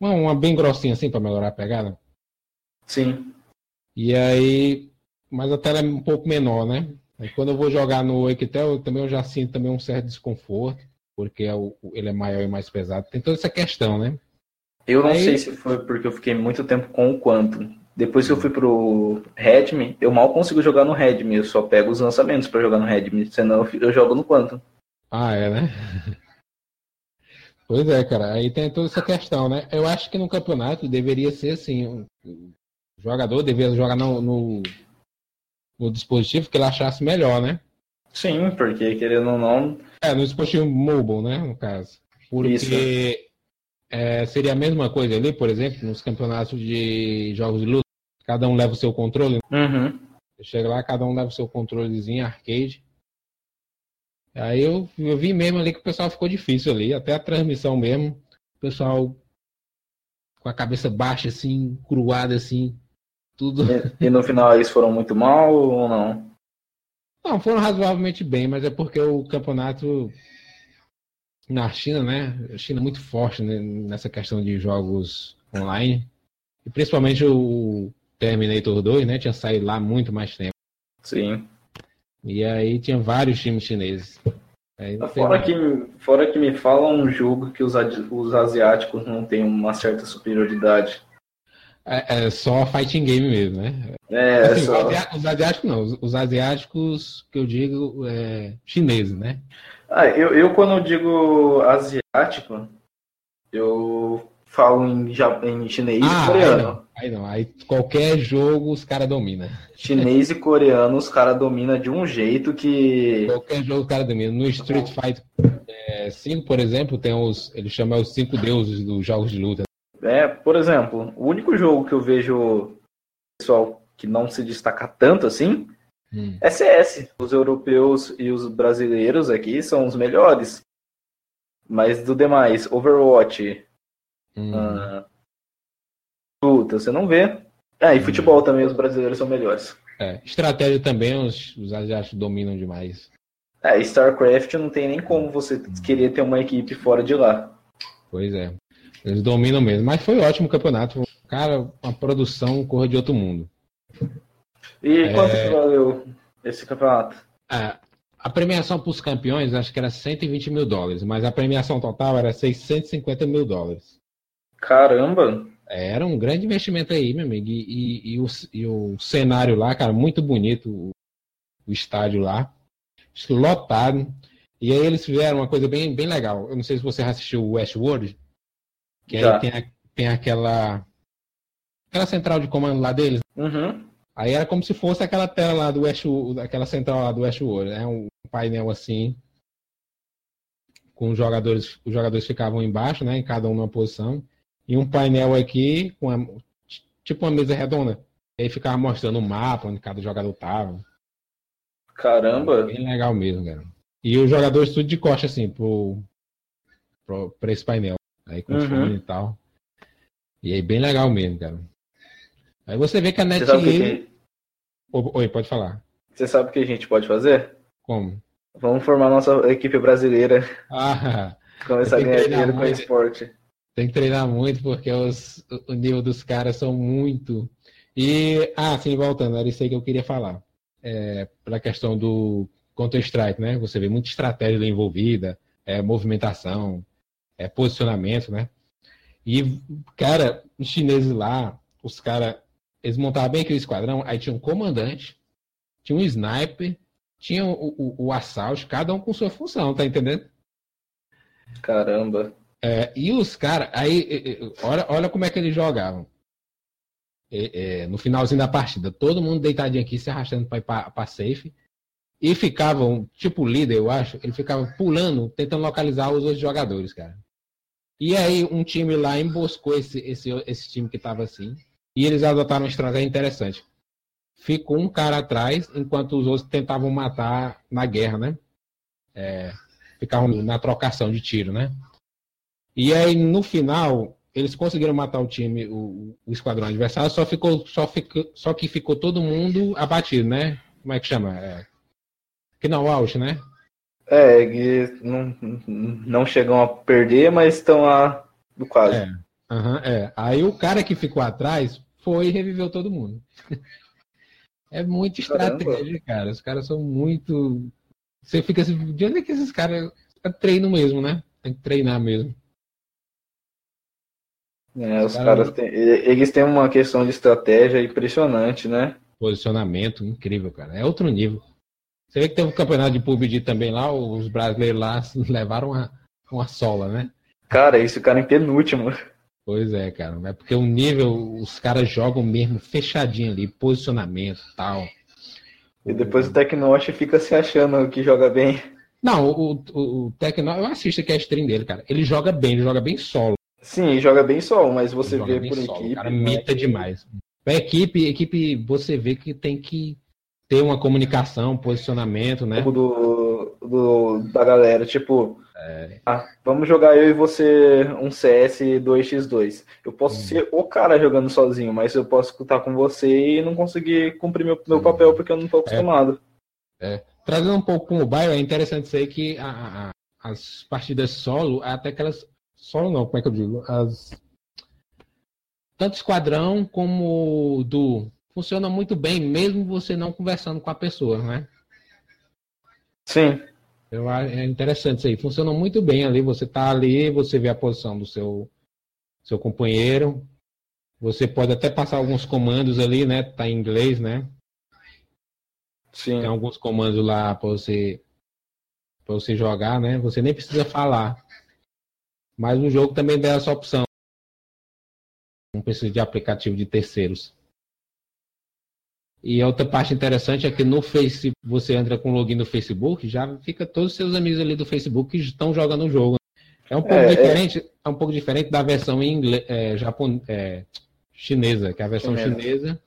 Uma, uma bem grossinha assim para melhorar a pegada. Sim. E aí... Mas a tela é um pouco menor, né? Aí quando eu vou jogar no Equitel, também eu já sinto também um certo desconforto, porque é o, ele é maior e mais pesado. Tem toda essa questão, né? Eu não Aí... sei se foi porque eu fiquei muito tempo com o Quantum. Depois que eu fui pro Redmi, eu mal consigo jogar no Redmi, eu só pego os lançamentos para jogar no Redmi, senão eu jogo no Quantum. Ah, é, né? Pois é, cara. Aí tem toda essa questão, né? Eu acho que no campeonato deveria ser assim, o jogador deveria jogar no, no no dispositivo que ele achasse melhor, né? Sim, porque querendo ou não. É, no dispositivo mobile, né? No caso. Porque é, seria a mesma coisa ali, por exemplo, nos campeonatos de jogos de luta. Cada um leva o seu controle. Uhum. Chega lá, cada um leva o seu controlezinho arcade. Aí eu, eu vi mesmo ali que o pessoal ficou difícil ali, até a transmissão mesmo. O pessoal com a cabeça baixa, assim, cruada, assim, tudo. E, e, no final eles foram muito mal ou não? Não, foram razoavelmente bem, mas é porque o campeonato na China, né? A China é muito forte né, nessa questão de jogos online. E principalmente o Terminator 2, né? Tinha saído lá muito mais tempo. Sim. E aí tinha vários times chineses. Fora que, fora que me fala um jogo que os, os asiáticos não têm uma certa superioridade. É, é, só fighting game mesmo, né? É, assim, só... Os asiáticos não, os, asiáticos que eu digo é, chineses, né? Ah, eu, eu quando eu digo asiático, eu falo em, em chinês ah, e coreano. Aí não, aí não, aí qualquer jogo os caras dominam. Chinês e coreano os caras dominam de um jeito que. Qualquer jogo os caras dominam. No Street Fighter 5, é, por exemplo, tem os. Ele chama os cinco deuses dos jogos de luta. É, por exemplo, o único jogo que eu vejo pessoal que não se destaca tanto assim hum. é CS. Os europeus e os brasileiros aqui são os melhores. Mas do demais, Overwatch, hum. uh, luta, você não vê. Ah, e hum. futebol também, os brasileiros são melhores. É, estratégia também, os, os asiáticos dominam demais. É, StarCraft não tem nem como você querer ter uma equipe fora de lá. Pois é. Eles dominam mesmo. Mas foi ótimo o campeonato. Cara, uma produção corra de outro mundo. E é... quanto valeu esse campeonato? É, a premiação para os campeões acho que era 120 mil dólares, mas a premiação total era 650 mil dólares. Caramba! É, era um grande investimento aí, meu amigo. E, e, e, o, e o, cenário lá, cara, muito bonito, o, o estádio lá. Lotado. E aí eles fizeram uma coisa bem, bem legal. Eu não sei se você assistiu o Westworld. Que Já. aí tem, tem aquela. Aquela central de comando lá deles. Uhum. Aí era como se fosse aquela tela lá do West, aquela central lá do Westworld, né? Um painel assim, com os jogadores, os jogadores ficavam embaixo, né? Em cada uma posição, e um painel aqui com a, tipo uma mesa redonda. E aí ficava mostrando o mapa onde cada jogador tava. Caramba! Bem legal mesmo, cara. E os jogadores tudo de costa assim pro, pro pra esse painel. Aí com uhum. fone e tal. E aí bem legal mesmo, cara. Aí você vê que a NetEase... Que... Oi, pode falar. Você sabe o que a gente pode fazer? Como? Vamos formar nossa equipe brasileira. <laughs> Ah, <laughs> Começar a ganhar dinheiro muito. com esporte. Tem que treinar muito, porque os, o nível dos caras são muito. E, ah, sim, voltando, era isso aí que eu queria falar. É, para a questão do Counter-Strike, né? Você vê muita estratégia envolvida, é, movimentação, é, posicionamento, né? E, cara, os chineses lá, os caras, eles montavam bem aquele esquadrão, aí tinha um comandante, tinha um sniper, tinha o, o, o assalto, cada um com sua função, tá entendendo? Caramba. É, e os caras, aí, olha, olha como é que eles jogavam. É, é, no finalzinho da partida, todo mundo deitadinho aqui, se arrastando para ir para safe. E ficavam, tipo o líder, eu acho, ele ficava pulando, tentando localizar os outros jogadores, cara. E aí um time lá emboscou esse, esse, esse time que estava assim. E eles adotaram uma estratégia interessante. Ficou um cara atrás, enquanto os outros tentavam matar na guerra, né? É, ficavam na trocação de tiro, né? E aí, no final, eles conseguiram matar o time, o, o esquadrão adversário, só, ficou, só, ficou, só que ficou todo mundo abatido, né? Como é que chama? É, que não, out, né? É, não, não chegam a perder, mas estão lá do quase. É, uhum, é. Aí o cara que ficou atrás foi e reviveu todo mundo. <laughs> é muito estratégia, cara. Os caras são muito. Você fica assim, de onde é que esses caras treinam mesmo, né? Tem que treinar mesmo. É, os cara... caras têm, eles têm uma questão de estratégia impressionante, né? Posicionamento incrível, cara. É outro nível. Você vê que teve um campeonato de PUBG também lá, os brasileiros lá <laughs> levaram uma, uma sola, né? Cara, isso cara em penúltimo. Pois é, cara. É porque o nível, os caras jogam mesmo fechadinho ali, posicionamento e tal. E depois o Tecnosh fica se achando que joga bem. Não, o, o, o Tecnosh, eu assisto aqui a stream dele, cara. Ele joga bem, ele joga bem solo. Sim, joga bem solo, mas você vê por solo. equipe. O cara mita é demais. A equipe, equipe, você vê que tem que ter uma comunicação, posicionamento, né? Do, do, da galera, tipo, é. ah, vamos jogar eu e você um CS 2x2. Eu posso hum. ser o cara jogando sozinho, mas eu posso estar com você e não conseguir cumprir meu, meu papel porque eu não estou acostumado. É. é. Trazendo um pouco para o mobile, é interessante ser que a, a, as partidas solo, até aquelas. Solo não, como é que eu digo? As tanto esquadrão como do funciona muito bem, mesmo você não conversando com a pessoa, né? Sim. Eu, é interessante isso aí. Funciona muito bem ali. Você tá ali, você vê a posição do seu, seu companheiro. Você pode até passar alguns comandos ali, né? Tá em inglês, né? Sim. Tem alguns comandos lá para você para você jogar, né? Você nem precisa falar. Mas o jogo também dá essa opção. Não precisa de aplicativo de terceiros. E outra parte interessante é que no Face, você entra com o login do Facebook, já fica todos os seus amigos ali do Facebook que estão jogando o jogo. É um pouco é, é. diferente, é... é... um pouco diferente da versão inglês, é, Japon, é, chinesa, que a versão chinesa. chinesa,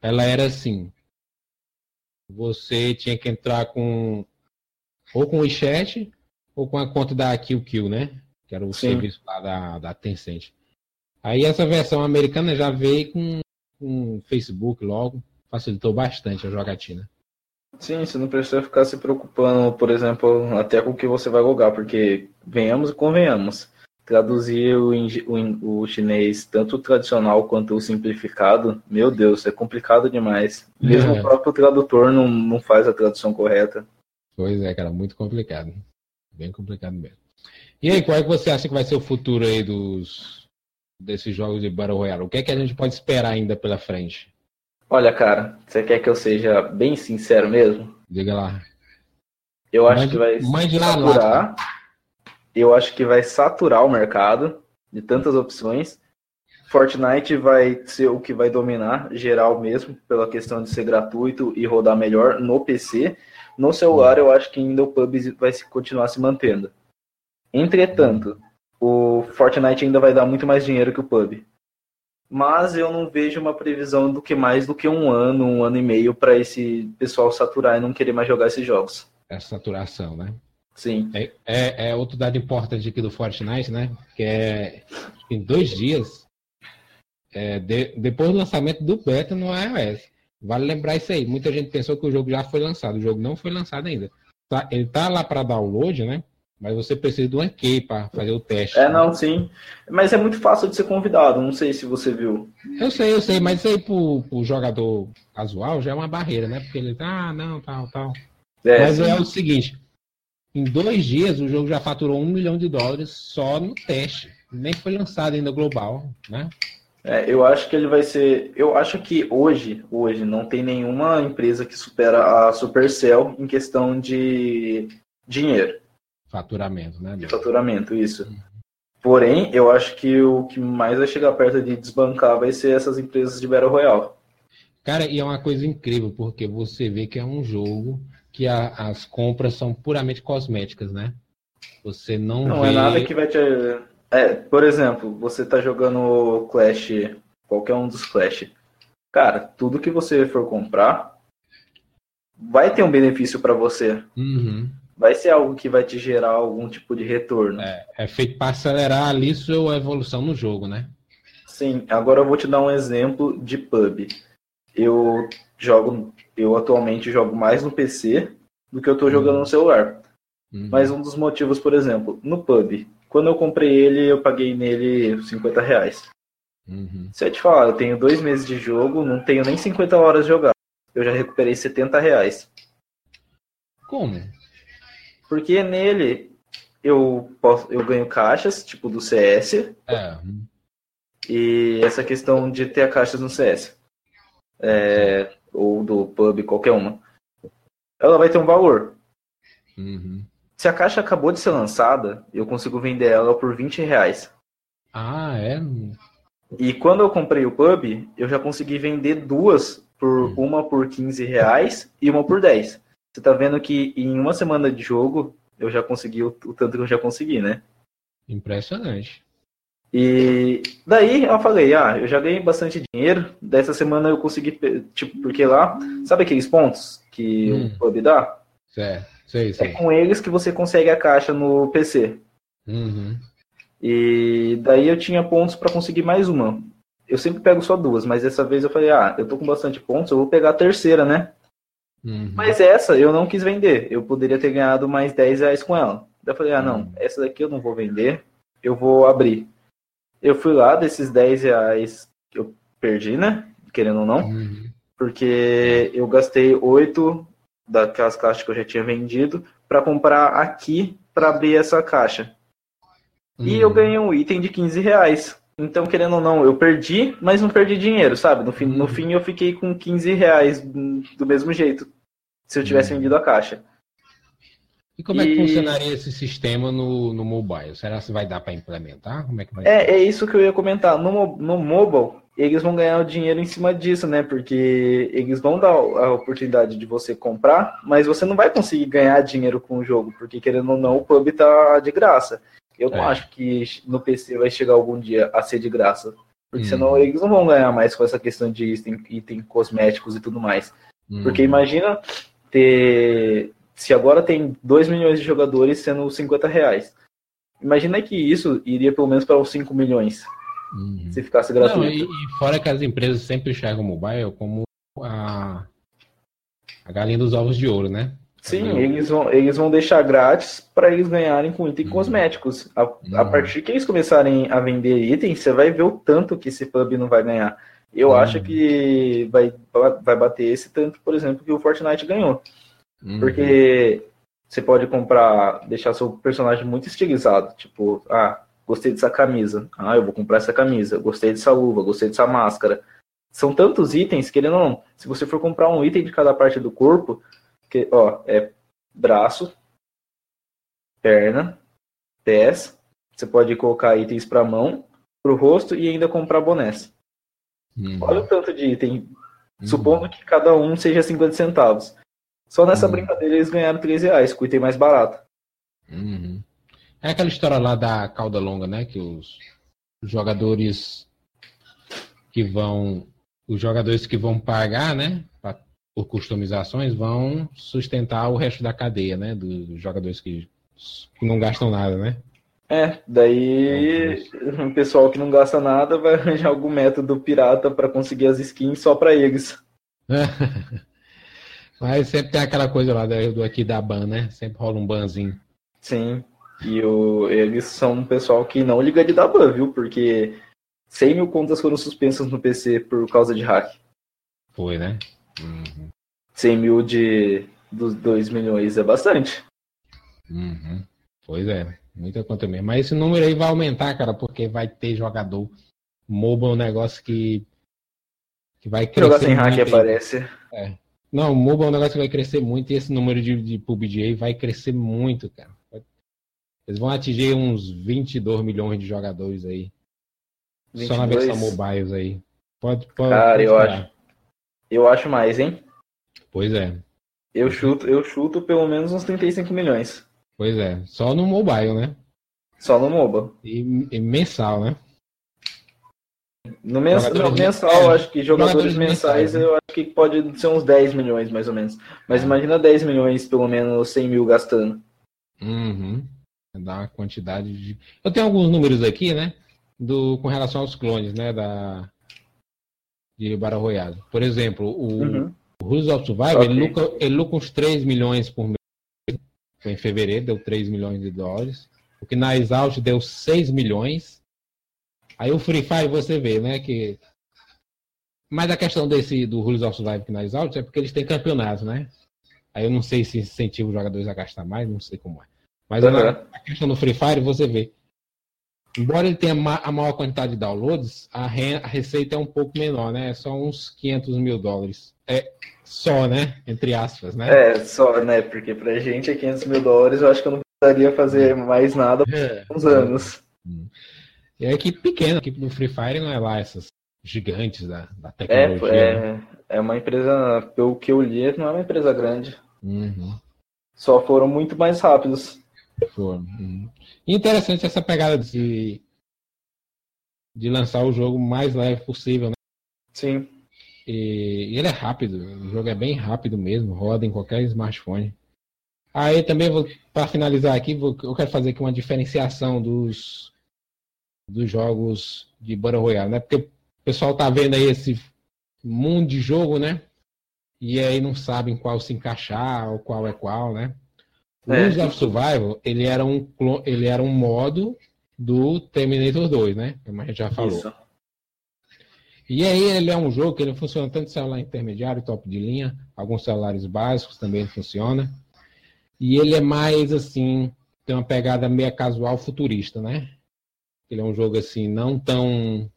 ela era assim. Você tinha que entrar com ou com o WeChat ou com a conta da QQ, né? Que era o Sim. serviço lá da, da Tencent. Aí essa versão americana já veio com, com Facebook logo, facilitou bastante a jogatina. Sim, você não precisa ficar se preocupando, por exemplo, até com o que você vai logar, porque venhamos e convenhamos. Traduzir o, o, o chinês, tanto o tradicional quanto o simplificado, meu Deus, é complicado demais. Mesmo é. o próprio tradutor não, não faz a tradução correta. Pois é, cara, muito complicado. Bem complicado mesmo. E aí, qual é que você acha que vai ser o futuro aí dos desses jogos de Battle Royale? O que é que a gente pode esperar ainda pela frente? Olha, cara, você quer que eu seja bem sincero mesmo? Diga lá. Eu acho mande, que vai saturar. Lá. Eu acho que vai saturar o mercado de tantas opções. Fortnite vai ser o que vai dominar geral mesmo, pela questão de ser gratuito e rodar melhor no PC. No celular, eu acho que ainda o PUBG vai continuar se mantendo. Entretanto, o Fortnite ainda vai dar muito mais dinheiro que o PUBG. Mas eu não vejo uma previsão do que mais do que um ano, um ano e meio para esse pessoal saturar e não querer mais jogar esses jogos. É saturação, né? Sim. É, é, é, outro dado importante aqui do Fortnite, né? Que é em dois dias, é, de, depois do lançamento do beta no iOS. Vale lembrar isso aí. Muita gente pensou que o jogo já foi lançado. O jogo não foi lançado ainda. Tá, ele tá lá para download, né? Mas você precisa de um key para fazer o teste. É, não, sim. Mas é muito fácil de ser convidado. Não sei se você viu. Eu sei, eu sei. Mas isso aí pro, pro jogador casual já é uma barreira, né? Porque ele tá, ah, não, tal, tal. É, mas sim. é o seguinte. Em dois dias o jogo já faturou um milhão de dólares só no teste. Nem foi lançado ainda global, né? É, eu acho que ele vai ser. Eu acho que hoje, hoje não tem nenhuma empresa que supera a Supercell em questão de dinheiro. Faturamento, né? De faturamento, isso. Porém, eu acho que o que mais vai chegar perto de desbancar vai ser essas empresas de Battle Royale. Cara, e é uma coisa incrível, porque você vê que é um jogo que a, as compras são puramente cosméticas, né? Você não, não é vê... É nada que vai te é, por exemplo, você tá jogando Clash, qualquer um dos Clash. Cara, tudo que você for comprar vai ter um benefício para você. Uhum. Vai ser algo que vai te gerar algum tipo de retorno. É, é feito para acelerar ali sua evolução no jogo, né? Sim, agora eu vou te dar um exemplo de pub. Eu jogo, eu atualmente jogo mais no PC do que eu tô jogando uhum. no celular. Uhum. Mas um dos motivos, por exemplo, no pub, quando eu comprei ele, eu paguei nele 50 reais. Uhum. Se eu te falar, eu tenho dois meses de jogo, não tenho nem 50 horas de jogar. Eu já recuperei 70 reais. Como? Porque nele eu posso, eu ganho caixas, tipo do CS. É. E essa questão de ter a caixas no CS. É, ou do pub, qualquer uma. Ela vai ter um valor. Uhum. Se a caixa acabou de ser lançada, eu consigo vender ela por 20 reais. Ah, é? E quando eu comprei o pub, eu já consegui vender duas por hum. uma por 15 reais e uma por 10. Você tá vendo que em uma semana de jogo eu já consegui o, o tanto que eu já consegui, né? Impressionante. E daí eu falei, ah, eu já ganhei bastante dinheiro. Dessa semana eu consegui, tipo, porque lá, sabe aqueles pontos que hum. o pub dá? Certo. Sei, sei. É com eles que você consegue a caixa no PC. Uhum. E daí eu tinha pontos para conseguir mais uma. Eu sempre pego só duas, mas dessa vez eu falei, ah, eu tô com bastante pontos, eu vou pegar a terceira, né? Uhum. Mas essa eu não quis vender. Eu poderia ter ganhado mais 10 reais com ela. Daí eu falei, ah, não, uhum. essa daqui eu não vou vender, eu vou abrir. Eu fui lá, desses 10 reais, eu perdi, né? Querendo ou não. Uhum. Porque eu gastei oito daquelas caixas que eu já tinha vendido para comprar aqui para abrir essa caixa. Uhum. E eu uhum. ganhei um item de 15 reais. Então, querendo ou não, eu perdi, mas não perdi dinheiro, sabe? No fim, no fim eu fiquei com 15 reais do mesmo jeito, se eu tivesse uhum. vendido a caixa. E como é que funcionaria esse sistema no, no mobile? Será que vai dar para implementar? Como é, que vai é, é isso que eu ia comentar. No, no mobile, eles vão ganhar o dinheiro em cima disso, né? Porque eles vão dar a oportunidade de você comprar, mas você não vai conseguir ganhar dinheiro com o jogo, porque querendo ou não, o pub tá de graça. Eu não é. acho que no PC vai chegar algum dia a ser de graça. Porque hum. senão eles não vão ganhar mais com essa questão de item, item cosméticos e tudo mais. Hum. Porque imagina ter se agora tem 2 milhões de jogadores sendo 50 reais. Imagina que isso iria pelo menos para os 5 milhões. Uhum. Se ficasse gratuito. Não, e, e, fora que as empresas sempre enxergam o mobile como a, a galinha dos ovos de ouro, né? Sim, eles vão, eles vão deixar grátis para eles ganharem com itens uhum. cosméticos. A, uhum. a partir que eles começarem a vender itens, você vai ver o tanto que esse pub não vai ganhar. Eu uhum. acho que vai, vai bater esse tanto, por exemplo, que o Fortnite ganhou. Uhum. Porque você pode comprar, deixar seu personagem muito estilizado. Tipo, ah, gostei dessa camisa. Ah, eu vou comprar essa camisa. Gostei dessa luva, gostei dessa máscara. São tantos itens que ele não. Se você for comprar um item de cada parte do corpo, que, ó, é braço, perna, pés. Você pode colocar itens para mão, para o rosto e ainda comprar bonés. Uhum. Olha o tanto de item. Uhum. Supondo que cada um seja 50 centavos. Só nessa uhum. brincadeira eles ganharam 13 reais, com o item mais barato. Uhum. É aquela história lá da cauda longa, né? Que os, jogadores que vão. Os jogadores que vão pagar, né? Pra, por customizações vão sustentar o resto da cadeia, né? Dos jogadores que não gastam nada, né? É, daí o pessoal que não gasta nada vai arranjar algum método pirata para conseguir as skins só para eles. <laughs> Mas sempre tem aquela coisa lá do aqui da ban, né? Sempre rola um banzinho. Sim. E o, eles são um pessoal que não liga de dar ban, viu? Porque 100 mil contas foram suspensas no PC por causa de hack. Foi, né? Uhum. 100 mil de, dos 2 milhões é bastante. Uhum. Pois é, muita conta mesmo. Mas esse número aí vai aumentar, cara, porque vai ter jogador. Mobile é um negócio que, que vai crescer. Jogar sem hack aparece. É. Não, mobile é um negócio que vai crescer muito e esse número de, de PUBG vai crescer muito, cara. Eles vão atingir uns 22 milhões de jogadores aí. 22? Só na versão mobiles aí. Pode, pode Cara, pode eu acho. Eu acho mais, hein? Pois é. Eu chuto, eu chuto pelo menos uns 35 milhões. Pois é. Só no mobile, né? Só no mobile. E, e mensal, né? No mens no mensal, é, acho que jogadores, jogadores mensais, mensais né? eu acho que pode ser uns 10 milhões, mais ou menos. Mas é. imagina 10 milhões, pelo menos 100 mil gastando. Uhum. Dá uma quantidade de. Eu tenho alguns números aqui, né? Do, com relação aos clones, né? Da, de Battle Royale. Por exemplo, o, uhum. o Rules of Survival, okay. ele, lucra, ele lucra uns 3 milhões por mês. Foi em fevereiro, deu 3 milhões de dólares. O que na Exalt deu 6 milhões. Aí o Free Fire você vê, né, que mas a questão desse do Rules of Survival que nas aulas é porque eles têm campeonato, né? Aí eu não sei se incentiva os jogadores a gastar mais, não sei como é. Mas uhum. a questão do Free Fire você vê. Embora ele tenha a maior quantidade de downloads, a, re, a receita é um pouco menor, né? É só uns 500 mil dólares. É só, né? Entre aspas, né? É, só, né? Porque pra gente é 500 mil dólares, eu acho que eu não precisaria fazer mais nada por é. uns anos. Hum. E a equipe pequena, a equipe do Free Fire não é lá essas gigantes da, da tecnologia. É, é, é uma empresa, pelo que eu li, não é uma empresa grande. Uhum. Só foram muito mais rápidos. Foram. Uhum. Interessante essa pegada de, de lançar o jogo mais leve possível, né? Sim. E, e ele é rápido, o jogo é bem rápido mesmo, roda em qualquer smartphone. Aí também, para finalizar aqui, vou, eu quero fazer aqui uma diferenciação dos dos jogos de Battle Royale, né? Porque o pessoal tá vendo aí esse mundo de jogo, né? E aí não sabem qual se encaixar ou qual é qual, né? O é. Rules of Survival, ele era um ele era um modo do Terminator 2, né? Como a gente já falou. Isso. E aí ele é um jogo que ele funciona tanto celular intermediário, top de linha, alguns celulares básicos também funciona. E ele é mais assim, tem uma pegada meio casual futurista, né? Ele é um jogo assim, não tão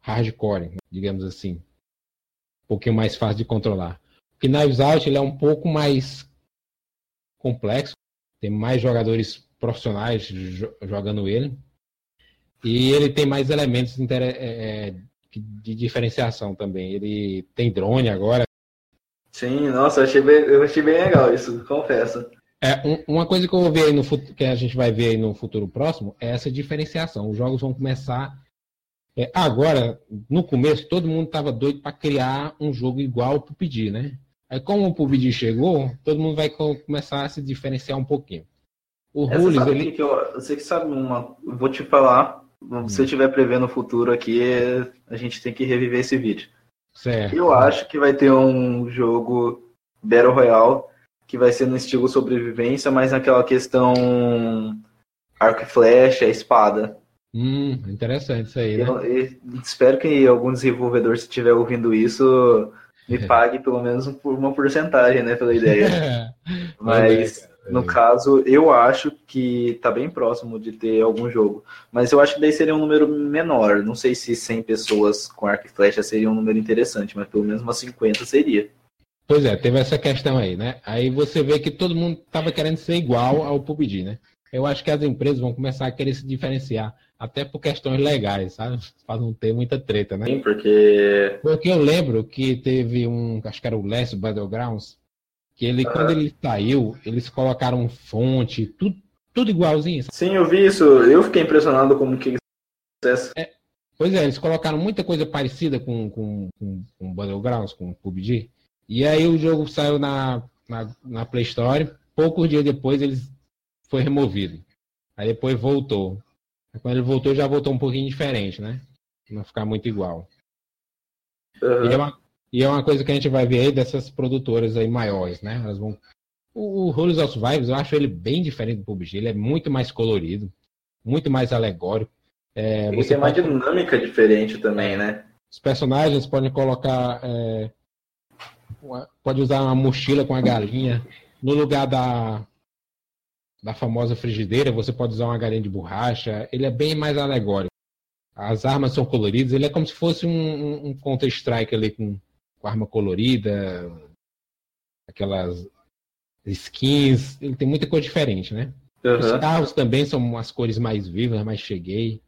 hardcore, digamos assim. Um pouquinho mais fácil de controlar. O Knives Out ele é um pouco mais complexo, tem mais jogadores profissionais jogando ele. E ele tem mais elementos é, é, de diferenciação também. Ele tem drone agora. Sim, nossa, eu achei bem, eu achei bem legal isso, confesso. É, um, uma coisa que eu vou ver aí no que a gente vai ver aí no futuro próximo é essa diferenciação. Os jogos vão começar. É, agora, no começo, todo mundo estava doido para criar um jogo igual ao PUBG, né? Aí, como o PUBG chegou, todo mundo vai começar a se diferenciar um pouquinho. O Rules, ele... Que eu, você que sabe uma. Vou te falar se eu estiver prevendo o futuro aqui, a gente tem que reviver esse vídeo. Certo. Eu acho que vai ter um jogo Battle Royale que vai ser no estilo sobrevivência, mas naquela questão arco e flecha, espada. Hum, interessante isso aí, né? Eu, eu espero que algum desenvolvedor, se estiver ouvindo isso, me pague pelo menos por uma porcentagem, né, pela ideia. <laughs> mas no caso, eu acho que tá bem próximo de ter algum jogo. Mas eu acho que daí seria um número menor. Não sei se 100 pessoas com arco e flecha seria um número interessante, mas pelo menos umas 50 seria. Pois é, teve essa questão aí, né? Aí você vê que todo mundo tava querendo ser igual ao PUBG, né? Eu acho que as empresas vão começar a querer se diferenciar, até por questões legais, sabe? Para não ter muita treta, né? Sim, porque... Porque eu lembro que teve um, acho que era o Last Battlegrounds, que ele, quando ele saiu, eles colocaram fonte, tudo, tudo igualzinho. Sim, eu vi isso. Eu fiquei impressionado como que é, Pois é, eles colocaram muita coisa parecida com, com, com, com Battlegrounds, com PUBG. E aí o jogo saiu na, na, na Play Store. Poucos dias depois ele foi removido. Aí depois voltou. Aí quando ele voltou, já voltou um pouquinho diferente, né? Não ficar muito igual. Uhum. E é uma, e é uma coisa que a gente vai ver aí dessas produtoras aí maiores, né? Elas vão... O, o Rules of Vibes, eu acho ele bem diferente do PUBG. Ele é muito mais colorido, muito mais alegórico. É, você tem pode... uma dinâmica diferente também, né? Os personagens podem colocar... É... Pode usar uma mochila com a galinha. No lugar da, da famosa frigideira, você pode usar uma galinha de borracha. Ele é bem mais alegórico. As armas são coloridas. Ele é como se fosse um, um Counter-Strike ali com com arma colorida, aquelas skins, ele tem muita cor diferente, né? Uhum. Os carros também são as cores mais vivas, mais cheguei.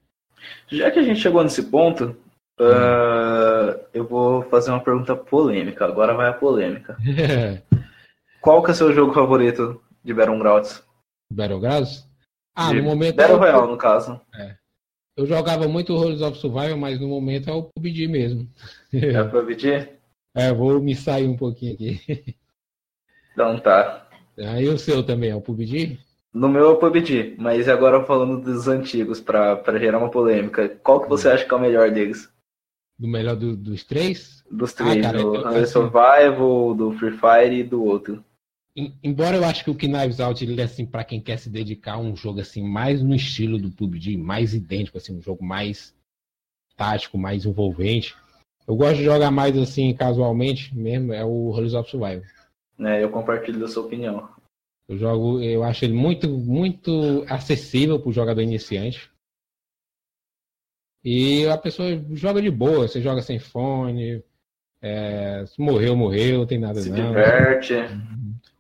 Já que a gente chegou nesse ponto, uh, eu vou fazer uma pergunta polêmica. Agora vai a polêmica. <laughs> Qual que é o seu jogo favorito de Battlegrounds? Battlegrounds? Ah, no momento. Battle Royale, no caso. É. Eu jogava muito Rolls of Survival, mas no momento é o PUBG mesmo. É o <laughs> PUBG? É, vou me sair um pouquinho aqui. <laughs> Então tá. Aí o seu também é o PUBG? No meu é o PUBG, mas agora falando dos antigos, para gerar uma polêmica, qual que você hum. acha que é o melhor deles? Do melhor do, dos três? Dos três, ah, cara, do Survival, do Free Fire e do outro. Embora eu acho que o Knives Out ele é assim para quem quer se dedicar a um jogo assim mais no estilo do PUBG, mais idêntico assim, um jogo mais tático, mais envolvente. Eu gosto de jogar mais assim, casualmente mesmo, é o Horizon of Survival. É, eu compartilho da sua opinião. Eu jogo, eu acho ele muito, muito acessível para o jogador iniciante. E a pessoa joga de boa, você joga sem fone, é, se morreu, morreu, tem nada se não. Se diverte. <laughs>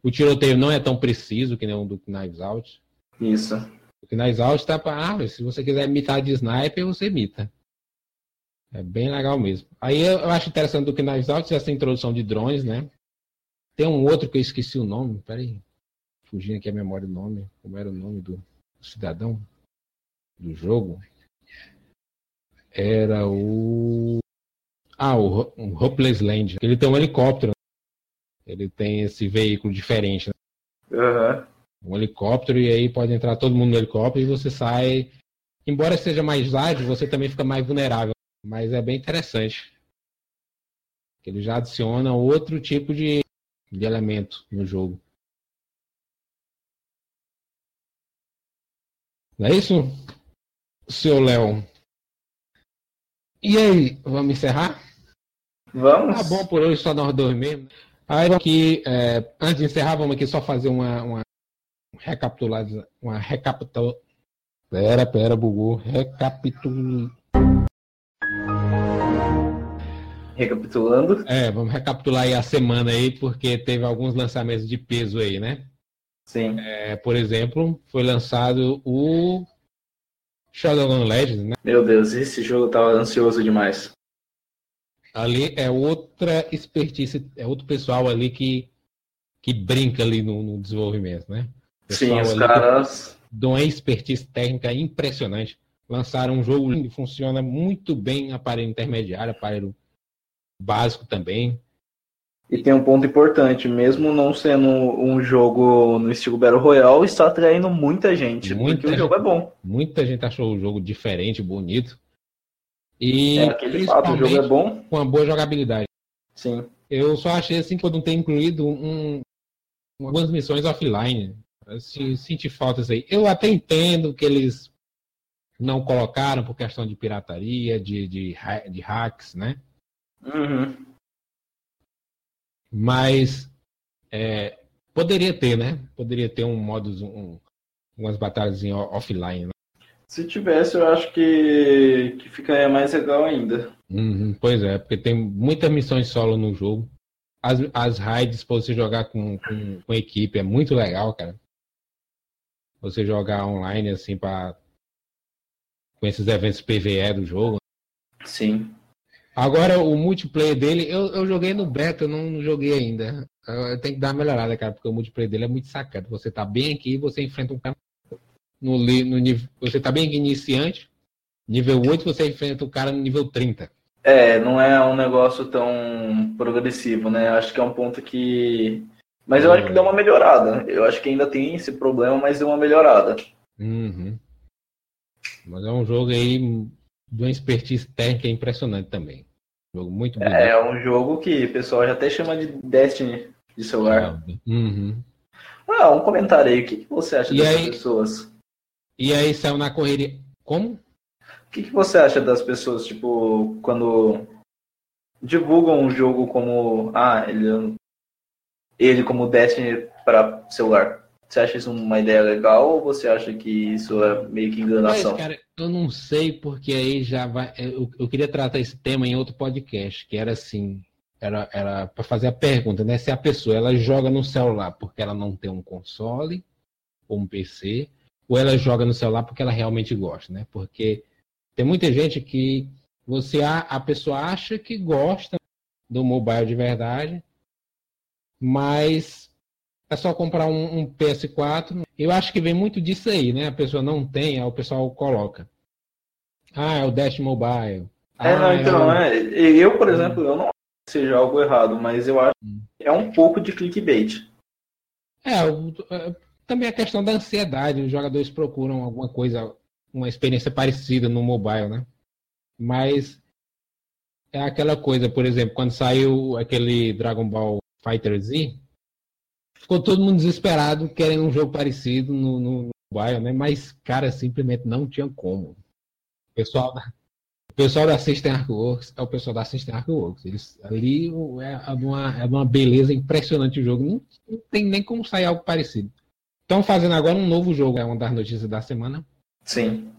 O tiroteio não é tão preciso que nem o do Knives Out. Isso. O Knives Out tá para, ah, se você quiser imitar de sniper, você imita. É bem legal mesmo. Aí eu acho interessante do Knives Out essa introdução de drones, né? Tem um outro que eu esqueci o nome, peraí. Fugindo aqui a memória do nome. Como era o nome do cidadão do jogo? Era o. Ah, o, o Hopeless Land. Ele tem um helicóptero. Ele tem esse veículo diferente. Né? Uhum. Um helicóptero, e aí pode entrar todo mundo no helicóptero e você sai. Embora seja mais ágil, você também fica mais vulnerável mas é bem interessante. Ele já adiciona outro tipo de, de elemento no jogo. Não é isso, seu Léo? E aí, vamos encerrar? Vamos. Tá bom por hoje, só nós dois mesmo. Aí aqui, é, antes de encerrar, vamos aqui só fazer uma, uma recapitular, uma recapitula. Pera, pera, bugou. Recapitul... Recapitulando. É, vamos recapitular aí a semana aí, porque teve alguns lançamentos de peso aí, né? Sim. É, por exemplo, foi lançado o Shadowrun Legends, né? Meu Deus, esse jogo tava ansioso demais. Ali é outra expertise, é outro pessoal ali que, que brinca ali no, no desenvolvimento, né? Pessoal Sim, os caras. De uma expertise técnica impressionante. Lançaram um jogo lindo, funciona muito bem aparelho intermediário, aparelho básico também. E tem um ponto importante, mesmo não sendo um jogo no estilo Battle Royale, está atraindo muita gente, muita porque gente, o jogo é bom. Muita gente achou o jogo diferente, bonito. E é aquele fato, o jogo é bom. Com uma boa jogabilidade. Sim. Eu só achei assim que não ter incluído um, algumas missões offline. Se, senti faltas aí. Eu até entendo que eles não colocaram por questão de pirataria, de, de, de hacks, né? Uhum. Mas é, poderia ter, né? Poderia ter um modo, um, umas batalhas offline. Né? Se tivesse, eu acho que, que ficaria mais legal ainda. Uhum, pois é, porque tem muitas missões solo no jogo. As, as raids pra você jogar com, com, com equipe é muito legal, cara. Você jogar online, assim, pra, com esses eventos PVE do jogo. Sim. Agora, o multiplayer dele, eu, eu joguei no beta, eu não joguei ainda. Eu tenho que dar uma melhorada, cara, porque o multiplayer dele é muito sacado. Você tá bem aqui e você enfrenta um cara no, no nível. Você tá bem iniciante, nível 8, você enfrenta o cara no nível 30. É, não é um negócio tão progressivo, né? Acho que é um ponto que. Mas eu acho que deu uma melhorada. Eu acho que ainda tem esse problema, mas deu uma melhorada. Uhum. Mas é um jogo aí de uma expertise técnica impressionante também. Jogo muito bonito. É, é um jogo que o pessoal já até chama de Destiny de celular. Uhum. Ah, um comentário aí. O que, que você acha e dessas aí, pessoas? E aí saiu na correria. Como? O que, que você acha das pessoas, tipo, quando divulgam um jogo como. Ah, ele, ele como Destiny para celular? Você acha isso uma ideia legal ou você acha que isso é meio que enganação? Mas, cara, eu não sei, porque aí já vai. Eu, eu queria tratar esse tema em outro podcast, que era assim. Era, era para fazer a pergunta, né? Se a pessoa ela joga no celular porque ela não tem um console ou um PC, ou ela joga no celular porque ela realmente gosta, né? Porque tem muita gente que você a, pessoa acha que gosta do mobile de verdade, mas é só comprar um, um, PS4. Eu acho que vem muito disso aí, né? A pessoa não tem, aí o pessoal coloca. Ah, é o Dash Mobile. É, ah, não, então, é... é... Eu, por exemplo, eu não acho que seja algo errado, mas eu acho hum. que é um pouco de clickbait. É, é, também a questão da ansiedade. Os jogadores procuram alguma coisa, uma experiência parecida no mobile, né? Mas é aquela coisa, por exemplo, quando saiu aquele Dragon Ball Fighter Z, ficou todo mundo desesperado, querendo um jogo parecido no, no, no mobile, né? Mas, cara, simplesmente não tinha como. O pessoal da, o pessoal da System Artworks é o pessoal da System Artworks. Eles, ali é uma, é uma beleza impressionante o jogo. Não, não tem nem como sair algo parecido. Estão fazendo agora um novo jogo, é uma das notícias da semana. Sim.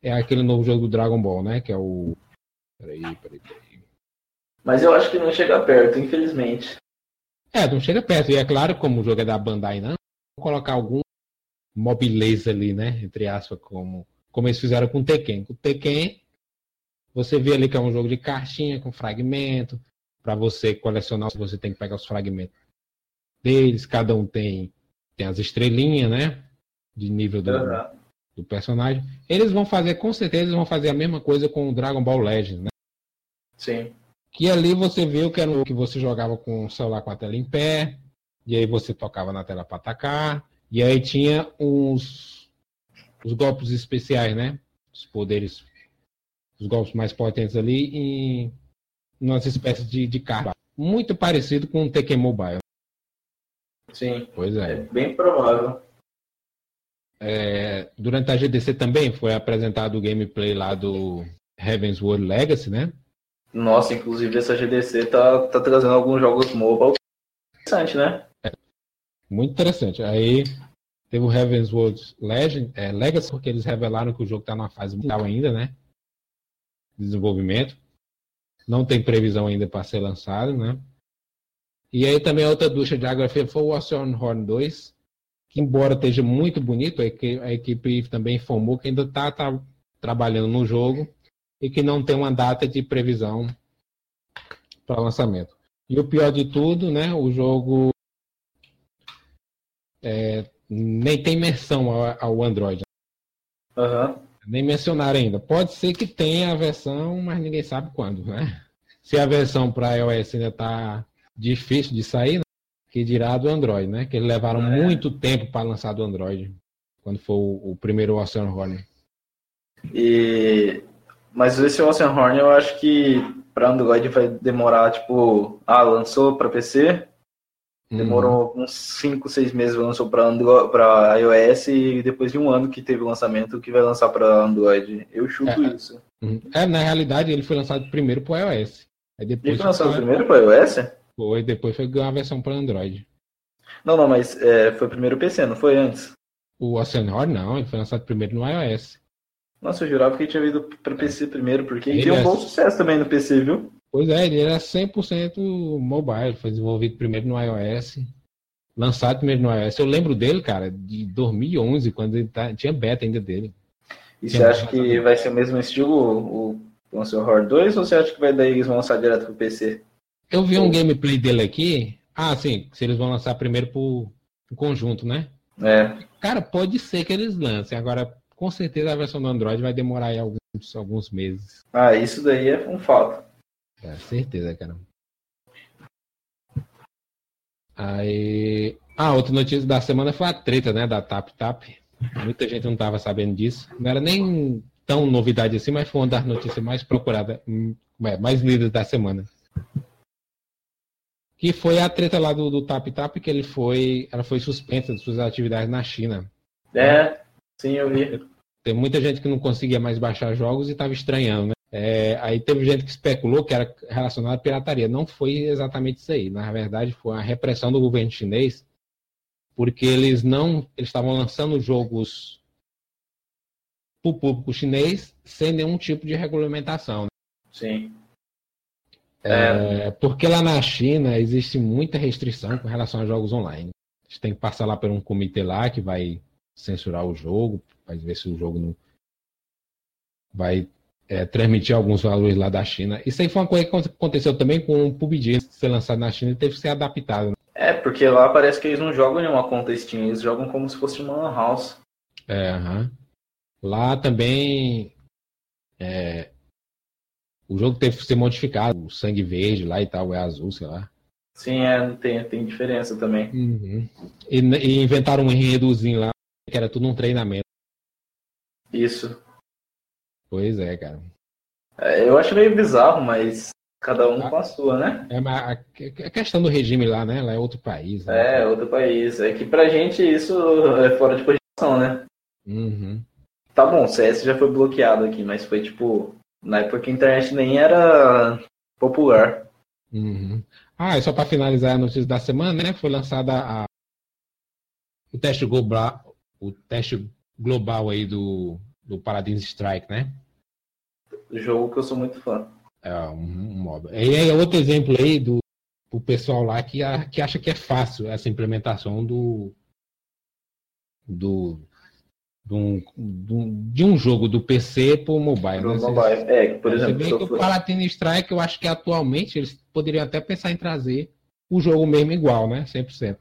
É aquele novo jogo do Dragon Ball, né? Que é o. Peraí, peraí, peraí. Mas eu acho que não chega perto, infelizmente. É, não chega perto. E é claro, como o jogo é da Bandai, não, vou colocar algum mobileza ali, né? Entre aspas, como, como eles fizeram com o Tekken. Com o Tekken, você vê ali que é um jogo de cartinha com fragmento. Para você colecionar, você tem que pegar os fragmentos deles. Cada um tem, tem as estrelinhas, né? De nível do, uhum. do personagem. Eles vão fazer, com certeza, eles vão fazer a mesma coisa com o Dragon Ball Legends, né? Sim. Que ali você viu que era o que você jogava com o celular com a tela em pé, e aí você tocava na tela para atacar, e aí tinha os, os golpes especiais, né? Os poderes, os golpes mais potentes ali em nossa espécie de, de carro. Muito parecido com o Tekken Mobile. Sim. Pois é. é bem provável. É, durante a GDC também foi apresentado o gameplay lá do Heaven's World Legacy, né? Nossa, inclusive essa GDC tá, tá trazendo alguns jogos mobile interessante, né? É, muito interessante. Aí teve o Heaven's World Legend, é, Legacy, porque eles revelaram que o jogo tá na fase mundial ainda, né? Desenvolvimento. Não tem previsão ainda para ser lançado, né? E aí também a outra ducha de água foi o Oceanhorn 2, que embora esteja muito bonito, a equipe, a equipe também informou que ainda está tá trabalhando no jogo e que não tem uma data de previsão para lançamento. E o pior de tudo, né, o jogo é, nem tem menção ao, ao Android. Uhum. Nem mencionaram ainda. Pode ser que tenha a versão, mas ninguém sabe quando, né? Se a versão para iOS ainda está difícil de sair, né? que dirá do Android, né? Que eles levaram é. muito tempo para lançar do Android, quando foi o, o primeiro Ocean Horn. E mas esse Ocean Horn eu acho que para Android vai demorar, tipo, ah, lançou para PC, demorou uhum. uns 5, 6 meses, lançou para iOS e depois de um ano que teve o lançamento, que vai lançar para Android. Eu chuto é, isso. Uhum. É, na realidade ele foi lançado primeiro para iOS. Aí depois ele foi lançado foi... primeiro para iOS? Foi, depois foi uma versão para Android. Não, não, mas é, foi primeiro PC, não foi antes? O Horn não, ele foi lançado primeiro no iOS. Nossa, eu jurava que ele tinha vindo para PC primeiro, porque ele, tem um é... bom sucesso também no PC, viu? Pois é, ele era 100% mobile, foi desenvolvido primeiro no iOS, lançado primeiro no iOS. Eu lembro dele, cara, de 2011, quando ele tá, tinha beta ainda dele. E você acha que vai ser o mesmo estilo o, o Horror 2 ou você acha que vai daí eles vão lançar direto pro PC? Eu vi um gameplay dele aqui. Ah, sim, se eles vão lançar primeiro pro, pro conjunto, né? É. Cara, pode ser que eles lancem. Agora, com certeza a versão do Android vai demorar aí alguns, alguns meses. Ah, isso daí é um fato. É, certeza, cara. Aí. Ah, outra notícia da semana foi a treta, né? Da Tap Tap. Muita gente não estava sabendo disso. Não era nem tão novidade assim, mas foi uma das notícias mais procuradas, hum, é, mais lidas da semana. Que foi a treta lá do, do Tap Tap, que ele foi. Ela foi suspensa de suas atividades na China. É, Sim, eu vi. Tem muita gente que não conseguia mais baixar jogos e estava estranhando, né? É, aí teve gente que especulou que era relacionado à pirataria. Não foi exatamente isso aí. Na verdade, foi a repressão do governo chinês, porque eles não eles estavam lançando jogos para o público chinês sem nenhum tipo de regulamentação. Né? Sim. É, porque lá na China existe muita restrição com relação a jogos online. A gente tem que passar lá por um comitê lá que vai censurar o jogo, vai ver se o jogo não vai é, transmitir alguns valores lá da China. Isso aí foi uma coisa que aconteceu também com o PUBG ser lançado na China e teve que ser adaptado. Né? É, porque lá parece que eles não jogam em uma conta Steam, eles jogam como se fosse uma house. É, uhum. Lá também é, o jogo teve que ser modificado, o sangue verde lá e tal, é azul, sei lá. Sim, é, tem, tem diferença também. Uhum. E, e inventaram um enredozinho lá que era tudo um treinamento. Isso. Pois é, cara. É, eu acho meio bizarro, mas cada um a, com a sua, né? É, mas a, a, questão do regime lá, né? Lá é outro país. Né? É, outro país. É que pra gente isso é fora de posição, né? Uhum. Tá bom, o CS já foi bloqueado aqui, mas foi tipo. Na época a internet nem era popular. Uhum. Ah, e só para finalizar a notícia da semana, né? Foi lançada a, o teste global, o teste global aí do, do Paladins Strike, né? Jogo que eu sou muito fã. É, um, um mob. E aí é outro exemplo aí do o pessoal lá que, a, que acha que é fácil essa implementação do do, do, do de um jogo do PC para o mobile. Né? mobile. É, por exemplo, você vê que o Paladin Strike, eu acho que atualmente eles poderiam até pensar em trazer o jogo mesmo igual, né? 100%.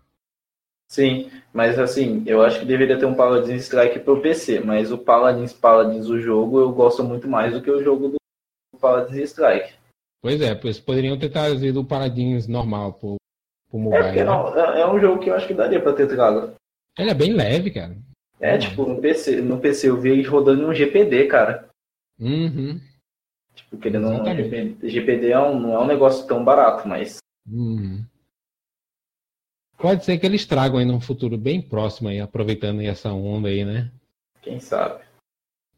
Sim, mas assim, eu acho que deveria ter um Paladins Strike pro PC, mas o Paladins Paladins, o jogo, eu gosto muito mais do que o jogo do Paladins Strike. Pois é, pois poderiam ter trazido o Paladins normal pro, pro mobile. É, não, é, é um jogo que eu acho que daria pra ter trago. Ele é bem leve, cara. É, tipo, no PC, no PC eu vi ele rodando em um GPD, cara. Uhum. Tipo, que ele não. GPD, GPD é um, não é um negócio tão barato, mas. Uhum. Pode ser que eles tragam aí num futuro bem próximo aí, aproveitando essa onda aí, né? Quem sabe?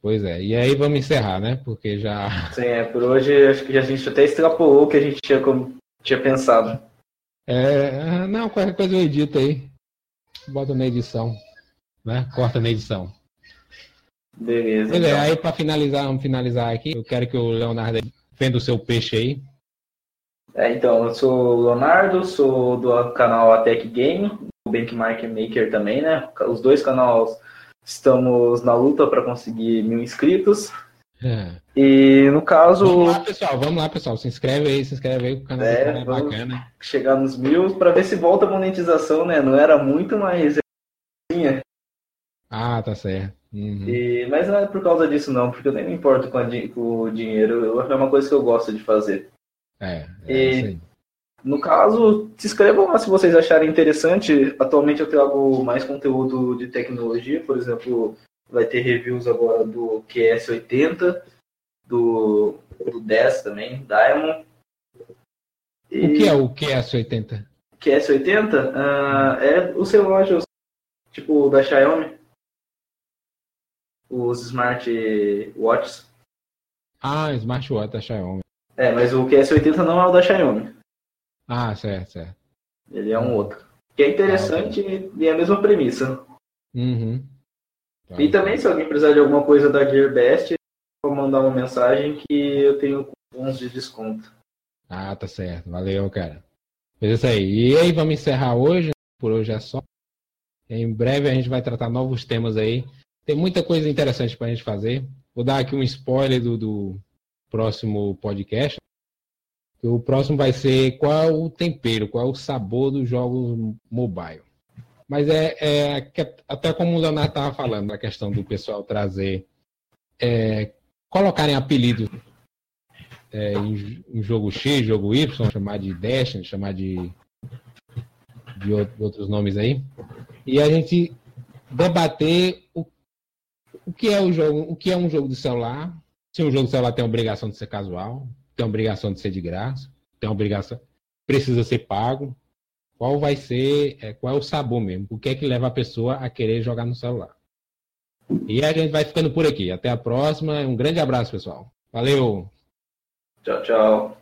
Pois é. E aí vamos encerrar, né? Porque já. <laughs> Sim, é, por hoje acho que a gente até extrapolou o que a gente tinha, tinha pensado. É, não, qualquer coisa eu edito aí. Bota na edição. Né? Corta na edição. Beleza. Pois é, então. é, aí para finalizar, vamos finalizar aqui. Eu quero que o Leonardo venda o seu peixe aí. É, então, eu sou o Leonardo, sou do canal Atec Game, o Benchmark Maker também, né? Os dois canais estamos na luta para conseguir mil inscritos. É. E no caso. Vamos lá, pessoal, vamos lá, pessoal. Se inscreve aí, se inscreve aí, o canal é, é bacana. Chegar nos mil para ver se volta a monetização, né? Não era muito, mas. Ah, tá certo. Uhum. E, mas não é por causa disso, não, porque eu nem me importo com, com o dinheiro. É uma coisa que eu gosto de fazer. É, é e, no caso, se inscrevam lá se vocês acharem interessante. Atualmente eu trago mais conteúdo de tecnologia, por exemplo, vai ter reviews agora do QS80, do, do 10 também, Diamond. E... O que é o QS80? QS80 uh, é o celular tipo da Xiaomi. Os smartwatches. Ah, smartwatch da Xiaomi. É, mas o QS80 não é o da Xiaomi. Ah, certo, certo. Ele é um outro. Que é interessante ah, e é a mesma premissa. Uhum. Tá. E também, se alguém precisar de alguma coisa da GearBest, vou mandar uma mensagem que eu tenho cupons de desconto. Ah, tá certo. Valeu, cara. Mas é isso aí. E aí, vamos encerrar hoje. Por hoje é só. Em breve a gente vai tratar novos temas aí. Tem muita coisa interessante para a gente fazer. Vou dar aqui um spoiler do, do próximo podcast. O próximo vai ser qual o tempero, qual o sabor dos jogos mobile. Mas é, é até como o Leonardo estava falando, a questão do pessoal trazer, é, colocarem apelido é, em, em, jogo X, jogo Y, chamar de Destiny, chamar de, de outros nomes aí, e a gente debater o, o que é o jogo, o que é um jogo de celular, se um jogo de celular tem a obrigação de ser casual, tem a obrigação de ser de graça, tem a obrigação, precisa ser pago. Qual vai ser, é, qual é o sabor mesmo? O que é que leva a pessoa a querer jogar no celular? E a gente vai ficando por aqui. Até a próxima. Um grande abraço, pessoal. Valeu! Tchau, tchau.